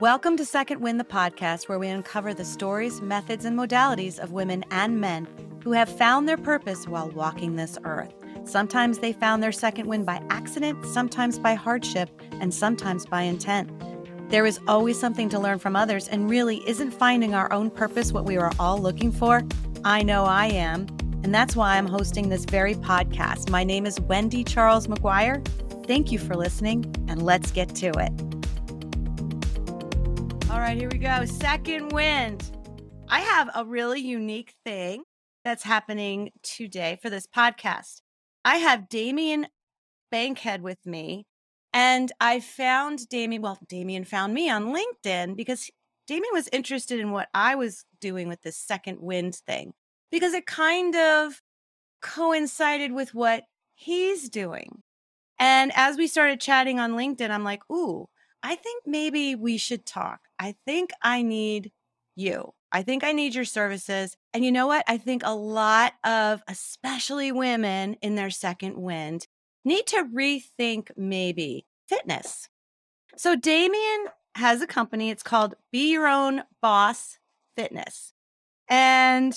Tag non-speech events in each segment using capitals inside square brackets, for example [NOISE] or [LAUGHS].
Welcome to Second Wind, the podcast where we uncover the stories, methods, and modalities of women and men who have found their purpose while walking this earth. Sometimes they found their second wind by accident, sometimes by hardship, and sometimes by intent. There is always something to learn from others, and really, isn't finding our own purpose what we are all looking for? I know I am, and that's why I'm hosting this very podcast. My name is Wendy Charles McGuire. Thank you for listening, and let's get to it. All right, here we go. Second wind. I have a really unique thing that's happening today for this podcast. I have Damien Bankhead with me, and I found Damien. Well, Damien found me on LinkedIn because Damien was interested in what I was doing with this second wind thing because it kind of coincided with what he's doing. And as we started chatting on LinkedIn, I'm like, ooh, I think maybe we should talk. I think I need you. I think I need your services. And you know what? I think a lot of, especially women in their second wind, need to rethink maybe fitness. So, Damien has a company. It's called Be Your Own Boss Fitness. And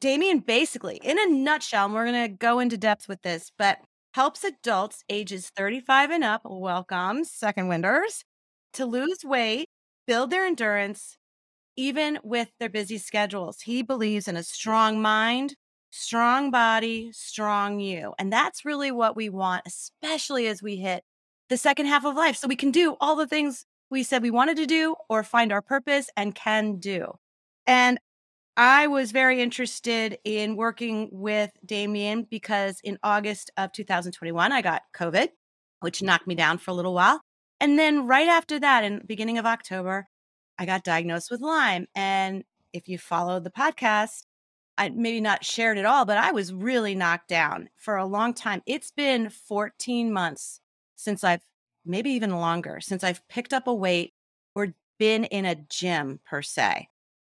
Damien basically, in a nutshell, and we're going to go into depth with this, but helps adults ages 35 and up, welcome, second winders, to lose weight, build their endurance, even with their busy schedules. He believes in a strong mind, strong body, strong you. And that's really what we want, especially as we hit the second half of life. So we can do all the things we said we wanted to do or find our purpose and can do. And I was very interested in working with Damien because in August of 2021, I got COVID, which knocked me down for a little while. And then right after that, in beginning of October, I got diagnosed with Lyme. And if you followed the podcast, I maybe not shared it all, but I was really knocked down for a long time. It's been 14 months since I've maybe even longer since I've picked up a weight or been in a gym per se.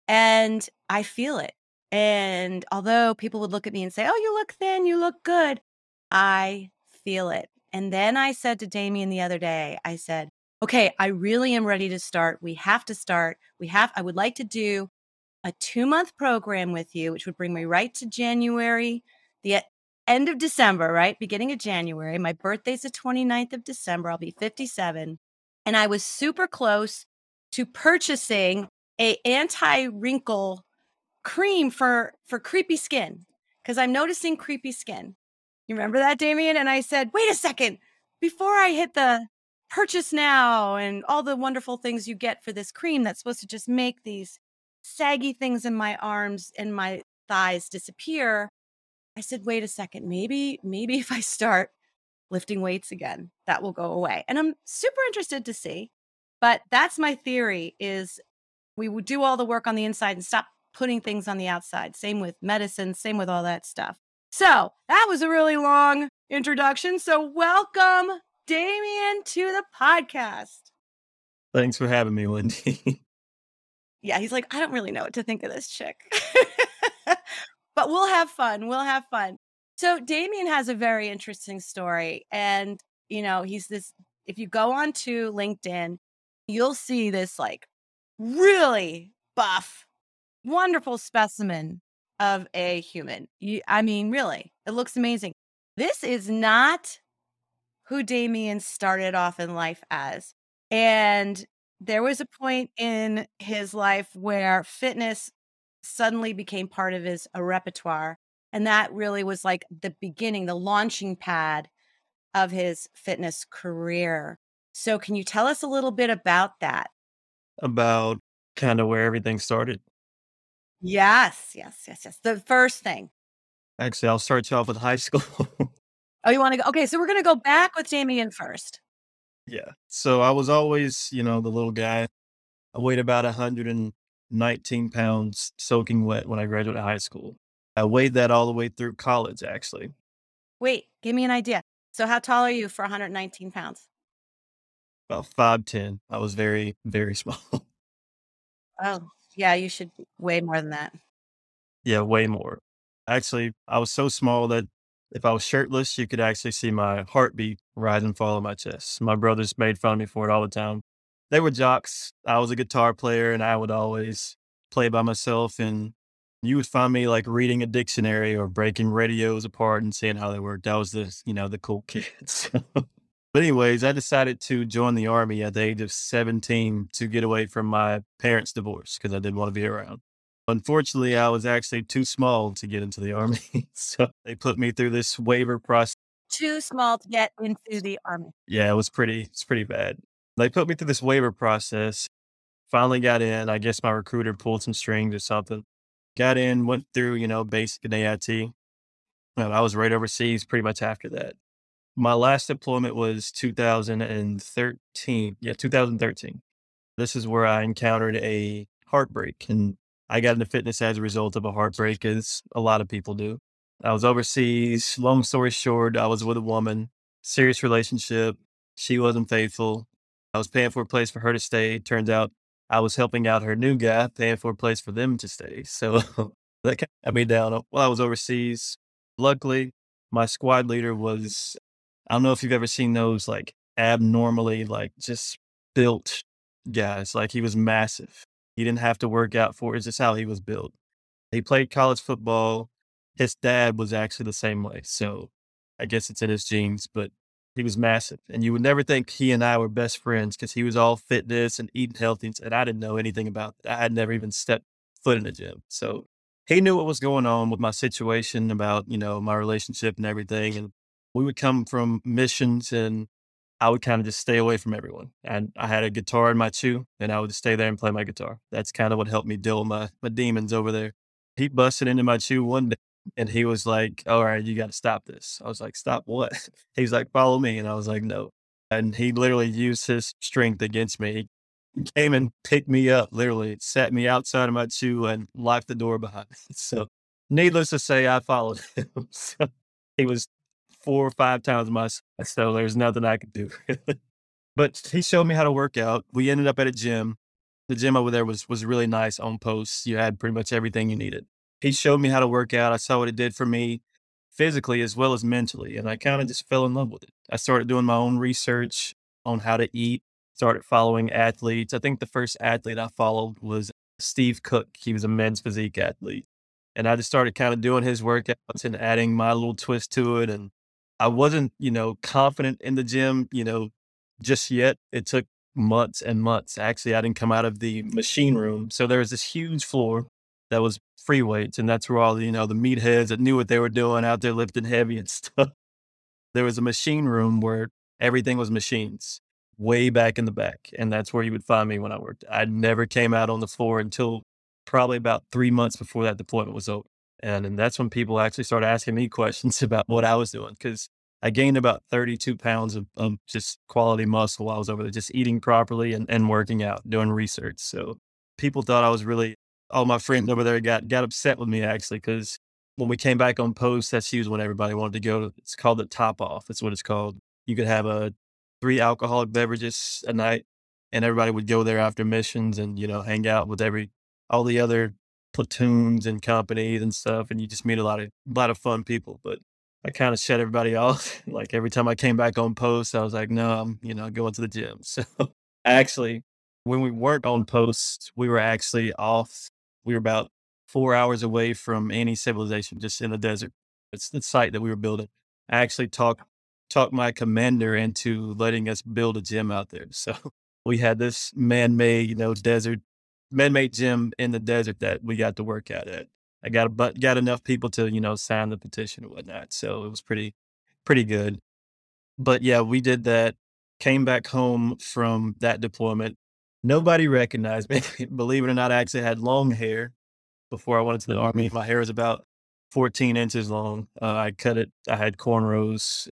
And I feel it. And although people would look at me and say, Oh, you look thin, you look good, I feel it. And then I said to Damien the other day, I said, okay, I really am ready to start. We have to start. We have, I would like to do a two month program with you, which would bring me right to January, the end of December, right? Beginning of January. My birthday's the 29th of December. I'll be 57. And I was super close to purchasing a anti-wrinkle cream for for creepy skin because I'm noticing creepy skin. You remember that, Damien? And I said, wait a second, before I hit the purchase now and all the wonderful things you get for this cream that's supposed to just make these saggy things in my arms and my thighs disappear. I said, wait a second, maybe, maybe if I start lifting weights again, that will go away. And I'm super interested to see. But that's my theory is we would do all the work on the inside and stop putting things on the outside. Same with medicine, same with all that stuff. So that was a really long introduction. So welcome, Damien, to the podcast. Thanks for having me, Wendy. [LAUGHS] yeah, he's like, I don't really know what to think of this chick. [LAUGHS] but we'll have fun. We'll have fun. So Damien has a very interesting story. And, you know, he's this, if you go on to LinkedIn, you'll see this like really buff, wonderful specimen of a human. You, I mean, really, it looks amazing. This is not who Damien started off in life as. And there was a point in his life where fitness suddenly became part of his uh, repertoire. And that really was like the beginning, the launching pad of his fitness career. So, can you tell us a little bit about that? About kind of where everything started. Yes, yes, yes, yes. The first thing. Actually, I'll start you off with high school. [LAUGHS] oh, you want to go? Okay, so we're going to go back with Damien first. Yeah. So I was always, you know, the little guy. I weighed about 119 pounds soaking wet when I graduated high school. I weighed that all the way through college, actually. Wait, give me an idea. So, how tall are you for 119 pounds? About 5'10. I was very, very [LAUGHS] small. Oh, yeah, you should weigh more than that. Yeah, way more. Actually, I was so small that if I was shirtless, you could actually see my heartbeat rise and fall on my chest. My brothers made fun of me for it all the time. they were jocks. I was a guitar player and I would always play by myself. And you would find me like reading a dictionary or breaking radios apart and seeing how they worked. That was the, you know, the cool [LAUGHS] kids. But anyways, I decided to join the army at the age of 17 to get away from my parents' divorce because I didn't want to be around. Unfortunately, I was actually too small to get into the army. [LAUGHS] so they put me through this waiver process. Too small to get into the army. Yeah, it was pretty, it's pretty bad. They put me through this waiver process. Finally got in. I guess my recruiter pulled some strings or something. Got in, went through, you know, basic and AIT. And I was right overseas pretty much after that. My last deployment was 2013. Yeah, 2013. This is where I encountered a heartbreak and I got into fitness as a result of a heartbreak, as a lot of people do. I was overseas. Long story short, I was with a woman, serious relationship. She wasn't faithful. I was paying for a place for her to stay. Turns out I was helping out her new guy, paying for a place for them to stay. [LAUGHS] So that got me down uh, while I was overseas. Luckily, my squad leader was, I don't know if you've ever seen those like abnormally, like just built guys. Like he was massive. He didn't have to work out for it. It's just how he was built. He played college football. His dad was actually the same way. So I guess it's in his genes, but he was massive. And you would never think he and I were best friends because he was all fitness and eating healthy. And I didn't know anything about it. I had never even stepped foot in the gym. So he knew what was going on with my situation about, you know, my relationship and everything. And we would come from missions and I would kind of just stay away from everyone. And I had a guitar in my CHU and I would stay there and play my guitar. That's kind of what helped me deal with my, my demons over there. He busted into my CHU one day and he was like, All right, you got to stop this. I was like, Stop what? [LAUGHS] He's like, Follow me. And I was like, No. And he literally used his strength against me. He came and picked me up, literally sat me outside of my CHU and locked the door behind me. [LAUGHS] So, needless to say, I followed [LAUGHS] him. so, he was four or five times my so there's nothing I could do. [LAUGHS] but he showed me how to work out. We ended up at a gym. The gym over there was was really nice on posts. You had pretty much everything you needed. He showed me how to work out. I saw what it did for me physically as well as mentally, and I kind of just fell in love with it. I started doing my own research on how to eat. Started following athletes. I think the first athlete I followed was Steve Cook. He was a men's physique athlete. And I just started kind of doing his workouts and adding my little twist to it. And I wasn't, you know, confident in the gym, you know, just yet. It took months and months. Actually, I didn't come out of the machine room. So there was this huge floor that was free weights. And that's where all the, you know, the meatheads that knew what they were doing out there lifting heavy and [LAUGHS] stuff. There was a machine room where everything was machines way back in the back. And that's where you would find me when I worked. I never came out on the floor until probably about three months before that deployment was over. And, and that's when people actually started asking me [LAUGHS] questions about what I was doing because I gained about 32 pounds of, of, just quality muscle while I was over there, just eating properly and, and working out, doing research. So people thought I was really, all my friends over there got, got upset with me actually because when we came back on post, that's usually when everybody wanted to go to, it's called the top off. That's what it's called. You could have a three alcoholic beverages a night and everybody would go there after missions and, you know, hang out with every, all the other platoons and companies and stuff, and you just meet a lot of a lot of fun people. But I kind of shut everybody [LAUGHS] off. like every time I came back on post, I was like, no, I'm you know going to the gym. [LAUGHS] So actually, when we weren't on post, we were actually off. We were about four hours away from any civilization, just in the desert. It's the site that we were building. I actually talked talked my commander into letting us build a gym out there. [LAUGHS] So we had this man-made, you know, desert man-made gym in the desert that we got to work out at. I got a, but got enough people to you know sign the petition and whatnot, so it was pretty pretty good. But yeah, we did that. Came back home from that deployment. Nobody recognized [LAUGHS] me. Believe it or not, I actually had long hair before I went into the army. My hair was about 14 inches long. Uh, I cut it. I had cornrows.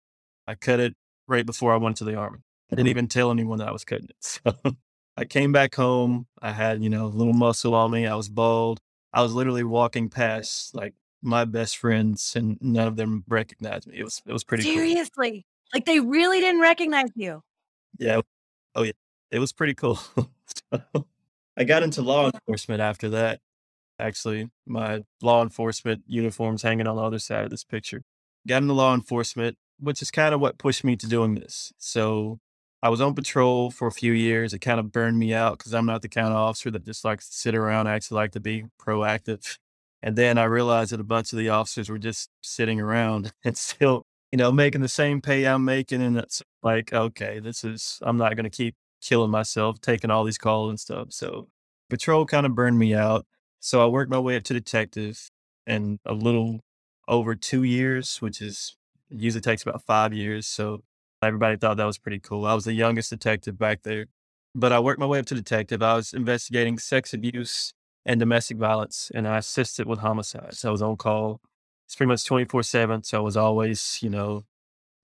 I cut it right before I went to the army. I didn't even tell anyone that I was cutting it. [LAUGHS] So I came back home. I had, you know, a little muscle on me. I was bald. I was literally walking past like my best friends and none of them recognized me. It was it was pretty Seriously. Cool. Like they really didn't recognize you. Yeah. Oh yeah. It was pretty cool. [LAUGHS] so, I got into law enforcement after that. Actually, my law enforcement uniforms hanging on the other side of this picture. Got into law enforcement, which is kind of what pushed me to doing this. So I was on patrol for a few years. It kind of burned me out because I'm not the kind of officer that just likes to sit around, I actually like to be proactive. And then I realized that a bunch of the officers were just sitting around [LAUGHS] and still, you know, making the same pay I'm making. And it's like, okay, this is, I'm not going to keep killing myself, taking all these calls and stuff. So patrol kind of burned me out. So I worked my way up to detective and a little over two years, which is usually takes about five years. So everybody thought that was pretty cool. I was the youngest detective back there, but I worked my way up to detective. I was investigating sex abuse and domestic violence, and I assisted with homicides. I was on call. It's pretty much 24 7. So I was always, you know,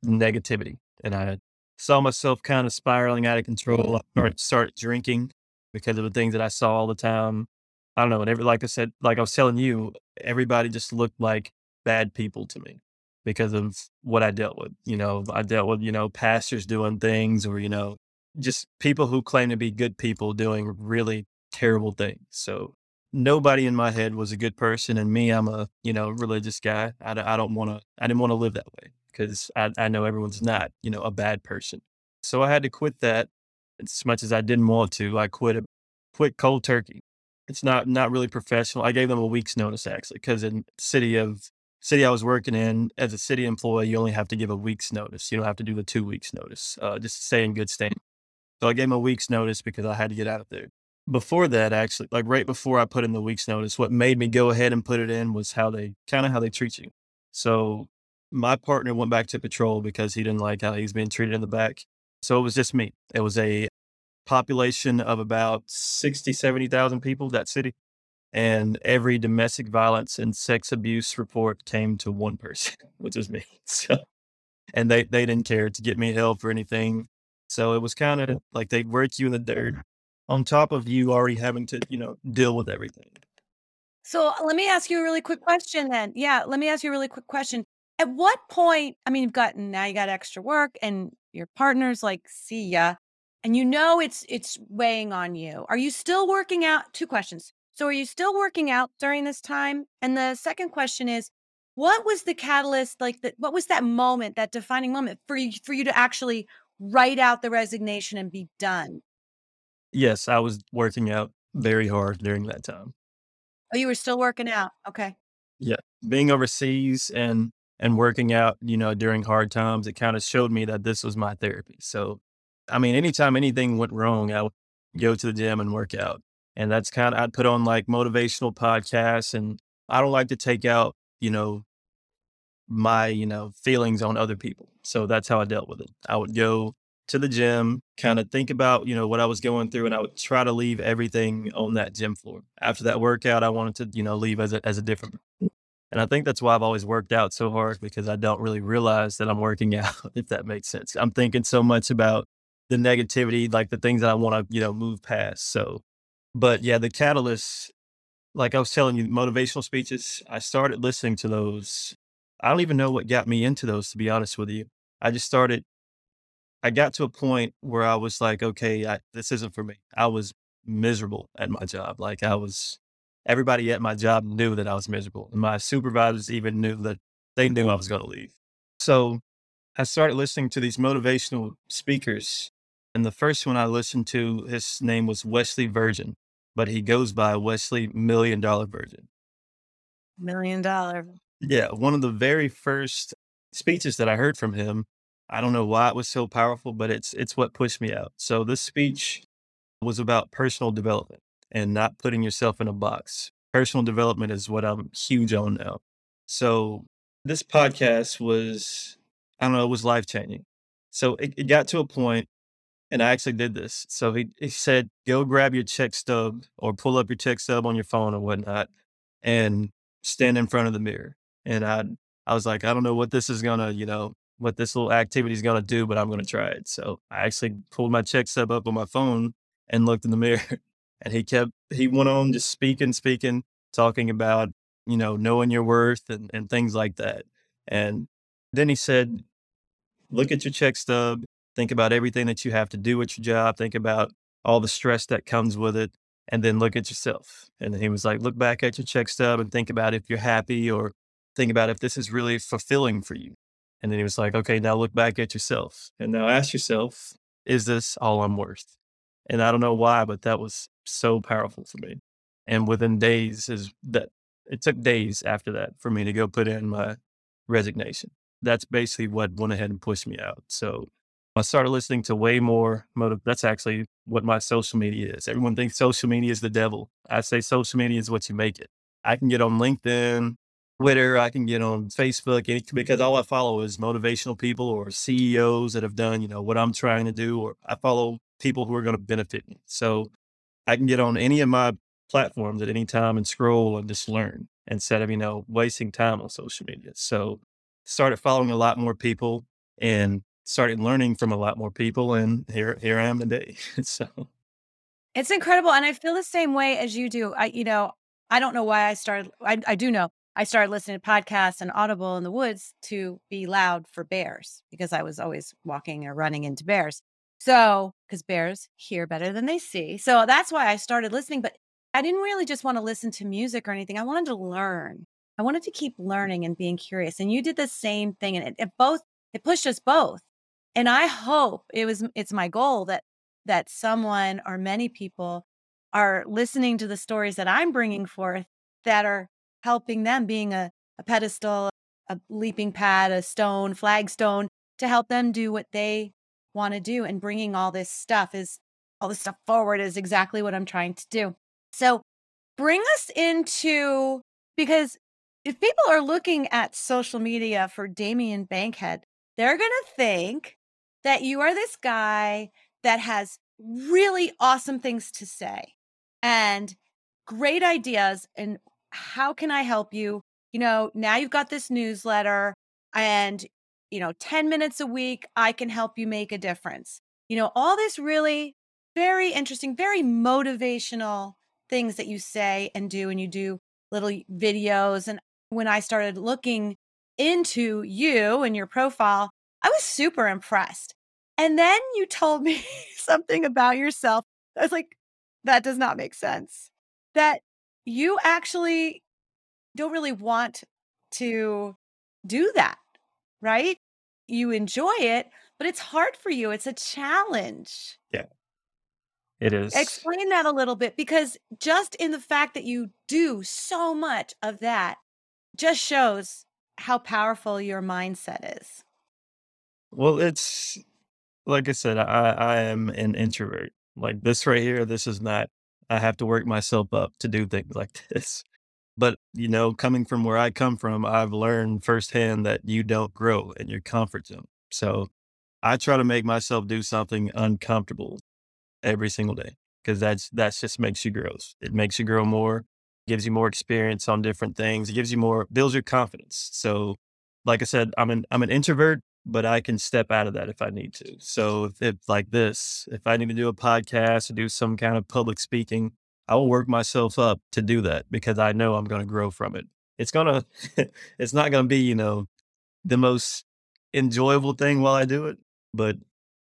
negativity. And I saw myself kind of spiraling out of control. I started, started drinking because of the things that I saw all the time. I don't know. And every, like I said, like I was telling you, everybody just looked like bad people to me because of what I dealt with. You know, I dealt with, you know, pastors doing things or, you know, just people who claim to be good people doing really terrible things. So nobody in my head was a good person. And me, I'm a, you know, religious guy. I, I don't want to, I didn't want to live that way because I, I know everyone's not, you know, a bad person. So I had to quit that as much as I didn't want to. I quit it, quit cold turkey. It's not, not really professional. I gave them a week's notice actually, because in city of city I was working in, as a city employee, you only have to give a week's notice. You don't have to do the two weeks notice, uh, just to stay in good standing. So I gave him a week's notice because I had to get out of there. Before that, actually, like right before I put in the week's notice, what made me go ahead and put it in was how they kind of how they treat you. So my partner went back to patrol because he didn't like how he's being treated in the back. So it was just me. It was a population of about 60, 70,000 people, that city and every domestic violence and sex abuse report came to one person, [LAUGHS] which was me. [LAUGHS] So, and they they didn't care to get me help or anything. So it was kind of like they work you in the dirt on top of you already having to, you know, deal with everything. So uh, let me ask you a really quick question then. Yeah, let me ask you a really quick question. At what point, I mean, you've got now you got extra work and your partner's like, see ya. And you know it's it's weighing on you. Are you still working out? Two questions. So are you still working out during this time? And the second question is, what was the catalyst like that what was that moment, that defining moment for you for you to actually write out the resignation and be done? Yes, I was working out very hard during that time. Oh, you were still working out. Okay. Yeah. Being overseas and and working out, you know, during hard times, it kind of showed me that this was my therapy. So, I mean, anytime anything went wrong, I would go to the gym and work out. And that's kind of, I'd put on like motivational podcasts and I don't like to take out, you know, my, you know, feelings on other people. So that's how I dealt with it. I would go to the gym, kind of think about, you know, what I was going through and I would try to leave everything on that gym floor. After that workout, I wanted to, you know, leave as a, as a different and I think that's why I've always worked out so hard because I don't really realize that I'm working [LAUGHS] out, if that makes sense. I'm thinking so much about the negativity, like the things that I want to, you know, move past. So but yeah, the catalyst, like I was telling you, motivational speeches, I started listening to those. I don't even know what got me into those, to be honest with you. I just started, I got to a point where I was like, okay, I, this isn't for me. I was miserable at my job. Like I was, everybody at my job knew that I was miserable. And my supervisors even knew that they knew I was going to leave. So I started listening to these motivational speakers. And the first one I listened to, his name was Wesley Virgin but he goes by Wesley Million Dollar Virgin. Million Dollar. Yeah, one of the very first speeches that I heard from him. I don't know why it was so powerful, but it's it's what pushed me out. So this speech was about personal development and not putting yourself in a box. Personal development is what I'm huge on now. So this podcast was I don't know, it was life changing. So it, it got to a point and I actually did this. So he, he said, go grab your check stub or pull up your check stub on your phone or whatnot and stand in front of the mirror. And I, I was like, I don't know what this is going to, you know, what this little activity is going to do, but I'm going to try it. So I actually pulled my check stub up on my phone and looked in the [LAUGHS] mirror and he kept, he went on just speaking, speaking, talking about, you know, knowing your worth and, and things like that. And then he said, look at your check stub Think about everything that you have to do at your job. Think about all the stress that comes with it. And then look at yourself. And then he was like, look back at your check stub and think about if you're happy or think about if this is really fulfilling for you. And then he was like, okay, now look back at yourself and now ask yourself, is this all I'm worth? And I don't know why, but that was so powerful for me. And within days is that it took days after that for me to go put in my resignation. That's basically what went ahead and pushed me out. So I started listening to way more motive. That's actually what my social media is. Everyone thinks social media is the devil. I say social media is what you make it. I can get on LinkedIn, Twitter, I can get on Facebook because all I follow is motivational people or CEOs that have done, you know, what I'm trying to do, or I follow people who are going to benefit me. So I can get on any of my platforms at any time and scroll and just learn instead of, you know, wasting time on social media. So started following a lot more people and started learning from a lot more people. And here, here I am today. [LAUGHS] so it's incredible. And I feel the same way as you do. I, you know, I don't know why I started, I, I do know I started listening to podcasts and Audible in the woods to be loud for bears because I was always walking or running into bears. So, because bears hear better than they see. So that's why I started listening. But I didn't really just want to listen to music or anything. I wanted to learn. I wanted to keep learning and being curious. And you did the same thing. And it, it both, it pushed us both. And I hope it was, it's my goal that, that someone or many people are listening to the stories that I'm bringing forth that are helping them being a, a pedestal, a leaping pad, a stone, flagstone to help them do what they want to do. And bringing all this stuff is all this stuff forward is exactly what I'm trying to do. So bring us into because if people are looking at social media for Damien Bankhead, they're going to think that you are this guy that has really awesome things to say and great ideas and how can I help you? You know, now you've got this newsletter and, you know, 10 minutes a week, I can help you make a difference. You know, all this really very interesting, very motivational things that you say and do. And you do little videos. And when I started looking into you and your profile, I was super impressed. And then you told me [LAUGHS] something about yourself. I was like, that does not make sense. That you actually don't really want to do that, right? You enjoy it, but it's hard for you. It's a challenge. Yeah. It is. Explain that a little bit because just in the fact that you do so much of that just shows how powerful your mindset is. Well, it's like I said, I, I am an introvert. Like this right here, this is not I have to work myself up to do things [LAUGHS] like this. But, you know, coming from where I come from, I've learned firsthand that you don't grow in your comfort zone. So I try to make myself do something uncomfortable every single day because that's that's just makes you grow. It makes you grow more, gives you more experience on different things. It gives you more builds your confidence. So like I said, I'm an I'm an introvert, but I can step out of that if I need to. So if, if like this, if I need to do a podcast or do some kind of public speaking, I will work myself up to do that because I know I'm going to grow from it. It's going [LAUGHS] to, it's not going to be, you know, the most enjoyable thing while I do it. But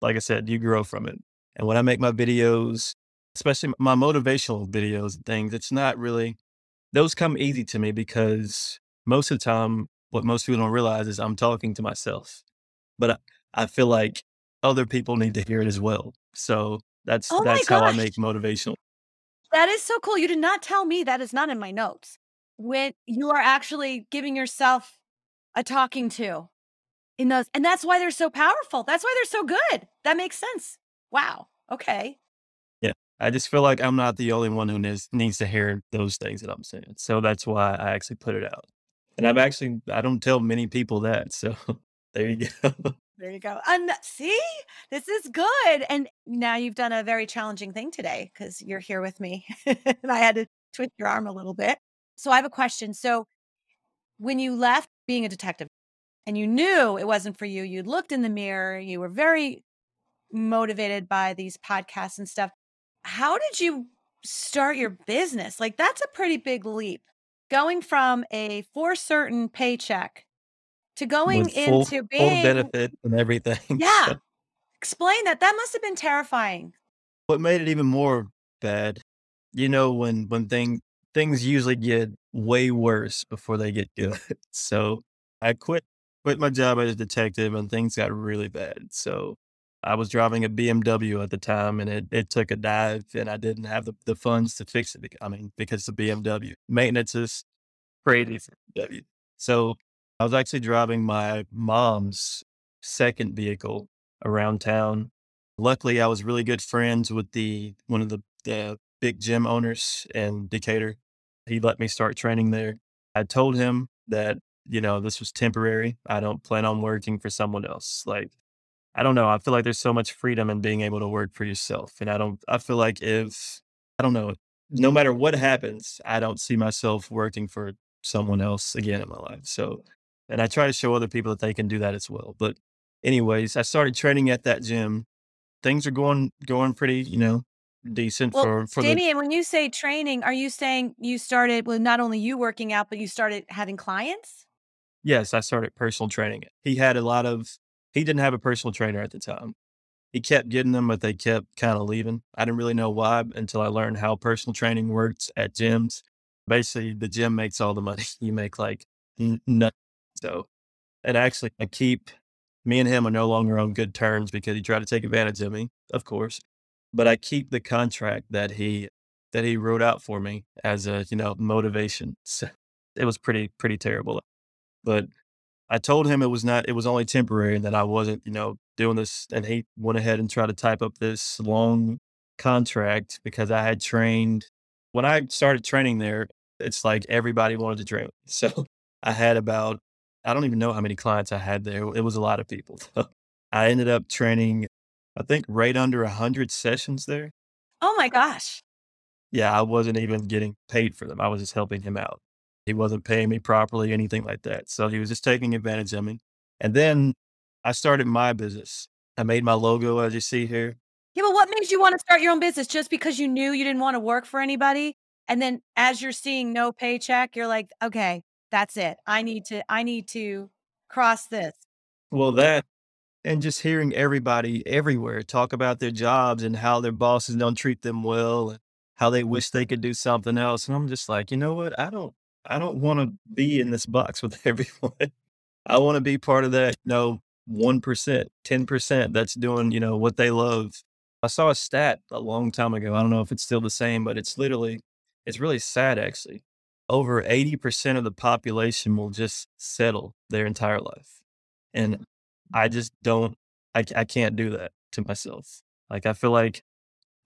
like I said, you grow from it. And when I make my videos, especially my motivational videos and things, it's not really, those come easy to me because most of the time, what most people don't realize is I'm talking to myself but I, I feel like other people need to hear it as well. So that's Oh that's how I make motivational. That is so cool. You did not tell me that is not in my notes. When you are actually giving yourself a talking to in those, and that's why they're so powerful. That's why they're so good. That makes sense. Wow. Okay. Yeah, I just feel like I'm not the only one who needs needs to hear those things that I'm saying. So that's why I actually put it out. And I'm mm. actually I don't tell many people that. [LAUGHS] So there you go. [LAUGHS] There you go. And see, this is good. And now you've done a very challenging thing today because you're here with me. [LAUGHS] and I had to twist your arm a little bit. So I have a question. So when you left being a detective and you knew it wasn't for you, you looked in the mirror, you were very motivated by these podcasts and stuff. How did you start your business? Like, that's a pretty big leap. Going from a for certain paycheck to going full into full benefit and everything. [LAUGHS] yeah, So explain that. That must have been terrifying. what made it even more bad, you know, when when thing things usually get way worse before they get good. [LAUGHS] [LAUGHS] So I quit quit my job as a detective and things got really bad. So I was driving a BMW at the time and it, it took a dive and I didn't have the, the funds to fix it. I mean, because the BMW maintenance is crazy for BMW. So I was actually driving my mom's second vehicle around town. Luckily, I was really good friends with the one of the, the big gym owners in Decatur. He let me start training there. I told him that, you know, this was temporary. I don't plan on working for someone else. Like, I don't know. I feel like there's so much freedom in being able to work for yourself. And I don't, I feel like if, I don't know, no matter what happens, I don't see myself working for someone else again in my life. So, and I try to show other people that they can do that as well. But, anyways, I started training at that gym. Things are going going pretty, you know, decent Well, for for the when you say training, are you saying you started with not only you working out, but you started having clients? Yes, I started personal training. He had a lot of he didn't have a personal trainer at the time. He kept getting them, but they kept kind of leaving. I didn't really know why until I learned how personal training works at gyms. Basically, the gym makes all the money. [LAUGHS] You make like n-. So, and actually, I keep me and him are no longer on good terms because he tried to take advantage of me, of course. But I keep the contract that he that he wrote out for me as a you know motivation. [LAUGHS] So it was pretty pretty terrible. But I told him it was not it was only temporary and that I wasn't you know doing this. And he went ahead and tried to type up this long contract because I had trained when I started training there. It's like everybody wanted to train. [LAUGHS] So I had about I don't even know how many clients I had there. It was a lot of people. [LAUGHS] I ended up training, I think, right under 100 sessions there. Oh my gosh. Yeah, I wasn't even getting paid for them. I was just helping him out. He wasn't paying me properly, anything like that. So he was just taking advantage of me. And then I started my business. I made my logo, as you see here. Yeah, but what made you want to start your own business? Just because you knew you didn't want to work for anybody? And then as you're seeing no paycheck, you're like, okay, that's it. I need to, I need to cross this. Well, that and just hearing everybody everywhere talk about their jobs and how their bosses don't treat them well and how they wish they could do something else. And I'm just like, you know what? I don't, I don't want to be in this box [LAUGHS] with everyone. I want to be part of that, you know, 1%, 10% that's doing, you know, what they love. I saw a stat a long time ago. I don't know if it's still the same, but it's literally, it's really sad actually. Over 80% of the population will just settle their entire life. And mm. I just don't, I, I can't do that to myself. Like, I feel like,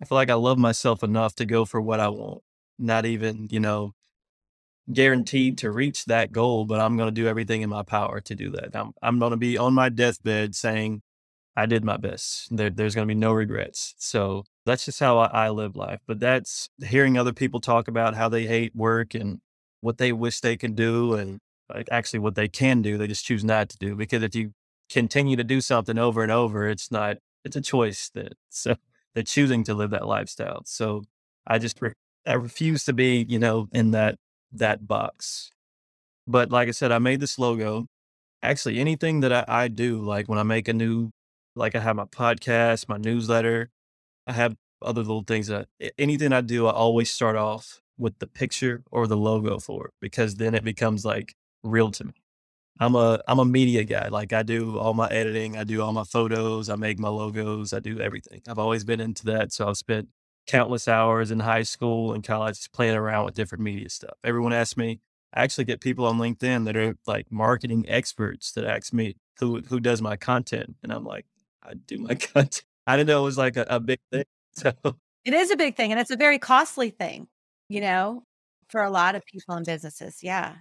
I feel like I love myself enough to go for what I want, not even, you know, guaranteed to reach that goal, but I'm going to do everything in my power to do that. I'm, I'm going to be on my deathbed saying, I did my best. There, there's going to be no regrets. So that's just how I, I live life. But that's hearing other people talk about how they hate work and what they wish they could do and actually what they can do. They just choose not to do because if you continue to do something over and over, it's not, it's a choice that, [LAUGHS] so they're choosing to live that lifestyle. So I just, re- I refuse to be, you know, in that that box. But like I said, I made this logo. Actually, anything that I, I do, like when I make a new, like I have my podcast, my newsletter, I have other little things that anything I do, I always start off with the picture or the logo for it because then it becomes like real to me. I'm a I'm a media guy. Like I do all my editing, I do all my photos, I make my logos, I do everything. I've always been into that. So I've spent countless hours in high school and college playing around with different media stuff. Everyone asks me, I actually get people on LinkedIn that are like marketing experts that ask me who who does my content. And I'm like, I do my [LAUGHS] content. I didn't know it was like a, a big thing. [LAUGHS] So It is a big thing and it's a very costly thing, you know, for a lot of people and businesses. Yeah.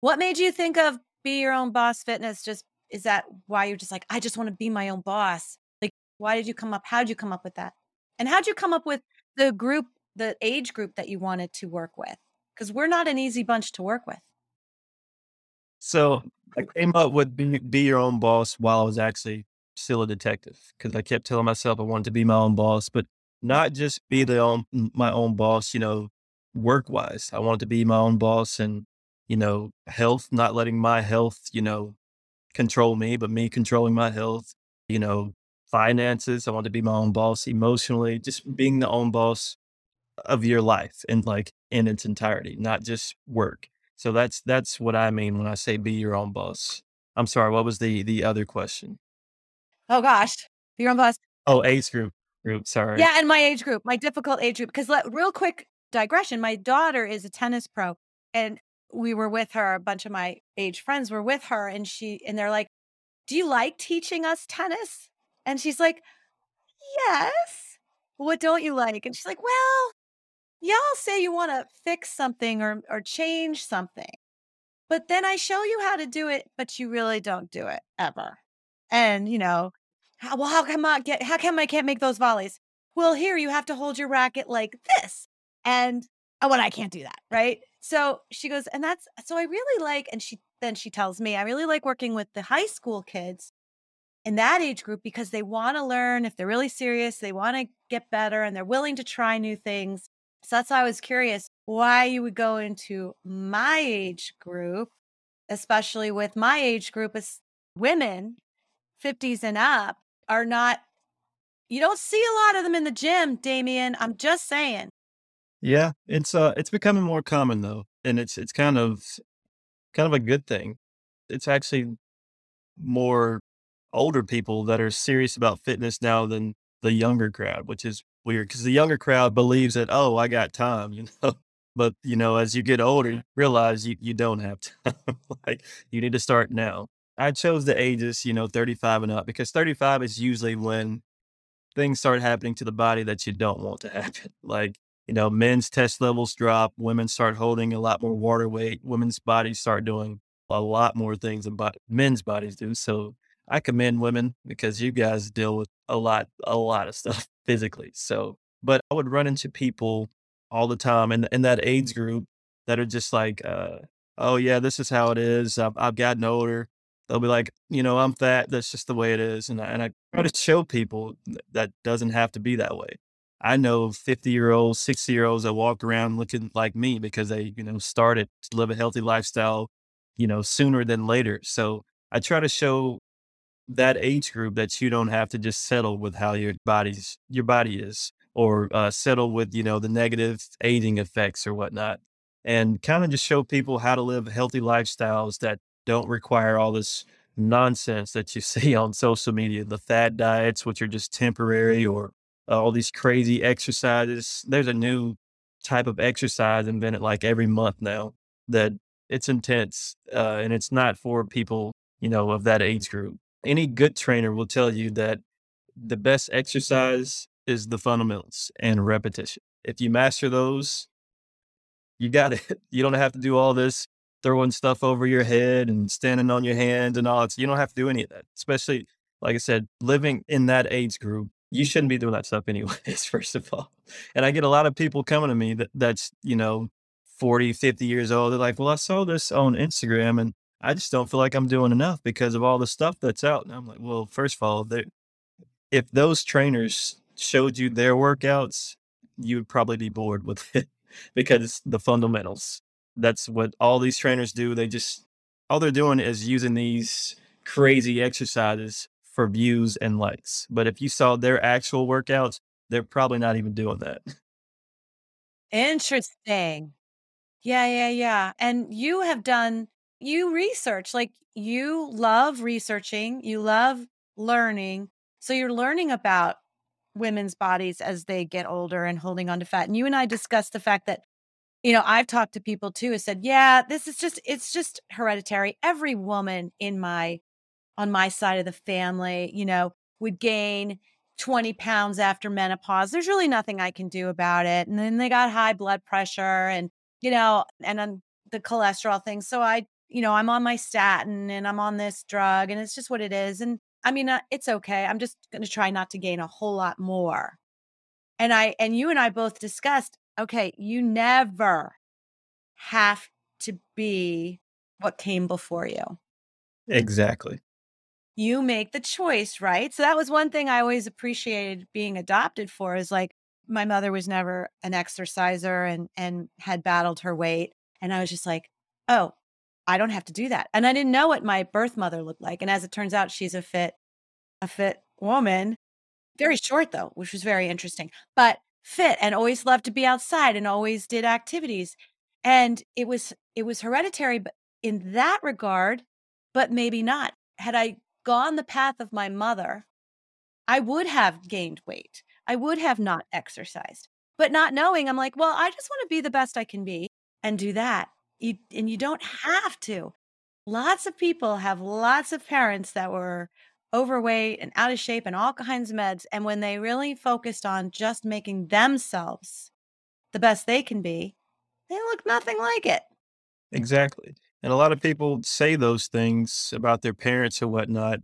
What made you think of be your own boss fitness? Just is that why you're just like, I just want to be my own boss? Like, why did you come up? How did you come up with that? And how'd you come up with the group, the age group that you wanted to work with? Because we're not an easy bunch to work with. So I came up with be, be your own boss while I was actually still a detective because I kept telling myself I wanted to be my own boss, but not just be the own my own boss, you know, work wise. I wanted to be my own boss and, you know, health, not letting my health, you know, control me, but me controlling my health, you know, finances. I wanted to be my own boss emotionally, just being the own boss of your life and like in its entirety, not just work. So that's that's what I mean when I say be your own boss. I'm sorry, what was the the other question? Oh gosh, be your own boss. Oh, age group group, sorry. Yeah, and my age group, my difficult age group. Because let real quick digression, my daughter is a tennis pro, and we were with her. A bunch of my age friends were with her, and she and they're like, "Do you like teaching us tennis?" And she's like, "Yes." What don't you like? And she's like, "Well, y'all say you want to fix something or or change something, but then I show you how to do it, but you really don't do it ever." And you know, how, well, how come I get? How come I can't make those volleys? Well, here you have to hold your racket like this, and oh, I can't do that, right? So she goes, and that's so I really like, and she then she tells me I really like working with the high school kids in that age group because they want to learn. If they're really serious, they want to get better, and they're willing to try new things. So that's why I was curious why you would go into my age group, especially with my age group as women, 50s and up, are not you don't see a lot of them in the gym, Damien. I'm just saying. Yeah, it's uh it's becoming more common though, and it's it's kind of kind of a good thing. It's actually more older people that are serious about fitness now than the younger crowd, which is weird because the younger crowd believes that, oh, I got time, [LAUGHS] you know. But you know, as you get older, you realize you, you don't have time. [LAUGHS] like you need to start now. I chose the ages, you know, 35 and up because 35 is usually when things start happening to the body that you don't want to [LAUGHS] happen. Like, you know, men's test levels drop, women start holding a lot more water weight, women's bodies start doing a lot more things than bo- men's bodies do. So I commend women because you guys deal with a lot, a lot of stuff [LAUGHS] physically. So, but I would run into people all the time in, in that age group that are just like, uh, oh yeah, this is how it is. I've, I've gotten older. They'll be like, you know, I'm fat. That's just the way it is. And I, and I try to show people that doesn't have to be that way. I know 50 year olds, 60 year olds that walk around looking like me because they, you know, started to live a healthy lifestyle, you know, sooner than later. So I try to show that age group that you don't have to just settle with how your body's your body is or uh, settle with you know the negative aging effects or whatnot and kind of just show people how to live healthy lifestyles that don't require all this nonsense that you [LAUGHS] see on social media the fad diets which are just temporary or uh, all these crazy exercises there's a new type of exercise invented like every month now that it's intense uh, and it's not for people you know of that age group any good trainer will tell you that the best exercise is the fundamentals and repetition. If you master those, you got it. [LAUGHS] You don't have to do all this throwing stuff over your head and standing on your hands and all that. You don't have to do any of that. Especially, like I said, living in that age group, you shouldn't be doing that stuff anyways, [LAUGHS] first of all. And I get a lot of people coming to me that that's, you know, 40, 50 years old. They're like, well, I saw this on Instagram and I just don't feel like I'm doing enough because of all the stuff that's out. And I'm like, well, first of all, if those trainers showed you their workouts, you would probably be bored with [LAUGHS] it because the fundamentals. That's what all these trainers do. They just, all they're doing is using these crazy exercises for views and likes. But if you saw their actual workouts, they're probably not even doing that. [LAUGHS] Interesting. Yeah, yeah, yeah. And you have done you research, like, you love researching, you love learning, so you're learning about women's bodies as they get older and holding on to fat, and you and I discussed the fact that, you know, I've talked to people too who said, "Yeah, this is just it's just hereditary." Every woman in my on my side of the family, you know, would gain 20 pounds after menopause. There's really nothing I can do about it, and then they got high blood pressure and, you know, and then the cholesterol thing, so I you know, I'm on my statin and I'm on this drug and it's just what it is. And I mean, uh, it's okay. I'm just going to try not to gain a whole lot more. And I, and you and I both discussed, okay, you never have to be what came before you. Exactly. You make the choice, right? So that was one thing I always appreciated being adopted for is like my mother was never an exerciser and and had battled her weight and I was just like, "Oh, I don't have to do that. And I didn't know what my birth mother looked like. And as it turns out, she's a fit, a fit woman. Very short though, which was very interesting. But fit and always loved to be outside and always did activities. And it was it was hereditary, but in that regard, but maybe not. Had I gone the path of my mother, I would have gained weight. I would have not exercised. But not knowing, I'm like, well, I just want to be the best I can be and do that. You, and you don't have to. Lots of people have lots of parents that were overweight and out of shape and all kinds of meds. And when they really focused on just making themselves the best they can be, they look nothing like it. Exactly. And a lot of people say those things about their parents or whatnot,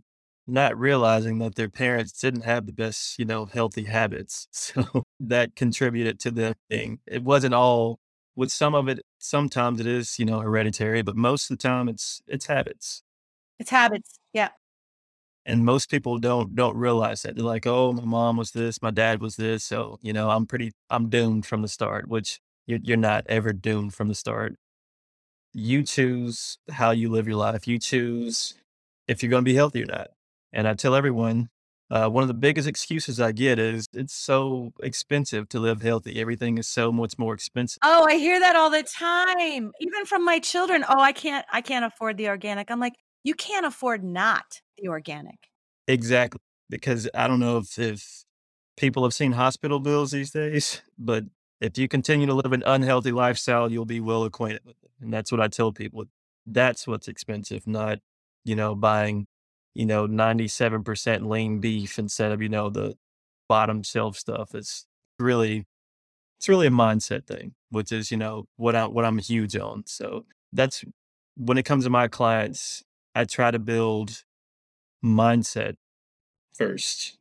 not realizing that their parents didn't have the best, you know, healthy habits. [LAUGHS] So that contributed to the thing. it wasn't all with some of it, sometimes it is, you know, hereditary, but most of the time it's it's habits. It's habits. Yeah. And most people don't don't realize that. They're like, "Oh, my mom was this, my dad was this, so, you know, I'm pretty I'm doomed from the start," which you're you're not ever doomed from the start. You choose how you live your life. You choose if you're gonna be healthy or not. And I tell everyone, uh, one of the biggest excuses I get is it's so expensive to live healthy. Everything is so much more expensive. Oh, I hear that all the time, even from my children. "Oh, I can't I can't afford the organic." I'm like, "You can't afford not the organic." Exactly, because I don't know if if people have seen hospital bills these days, but if you continue to live an unhealthy lifestyle, you'll be well acquainted with it. And that's what I tell people. That's what's expensive, not, you know, buying, you know, 97% lean beef instead of, you know, the bottom shelf stuff. It's really it's really a mindset thing, which is, you know, what I what I'm huge on. So that's when it comes to my clients, I try to build mindset first.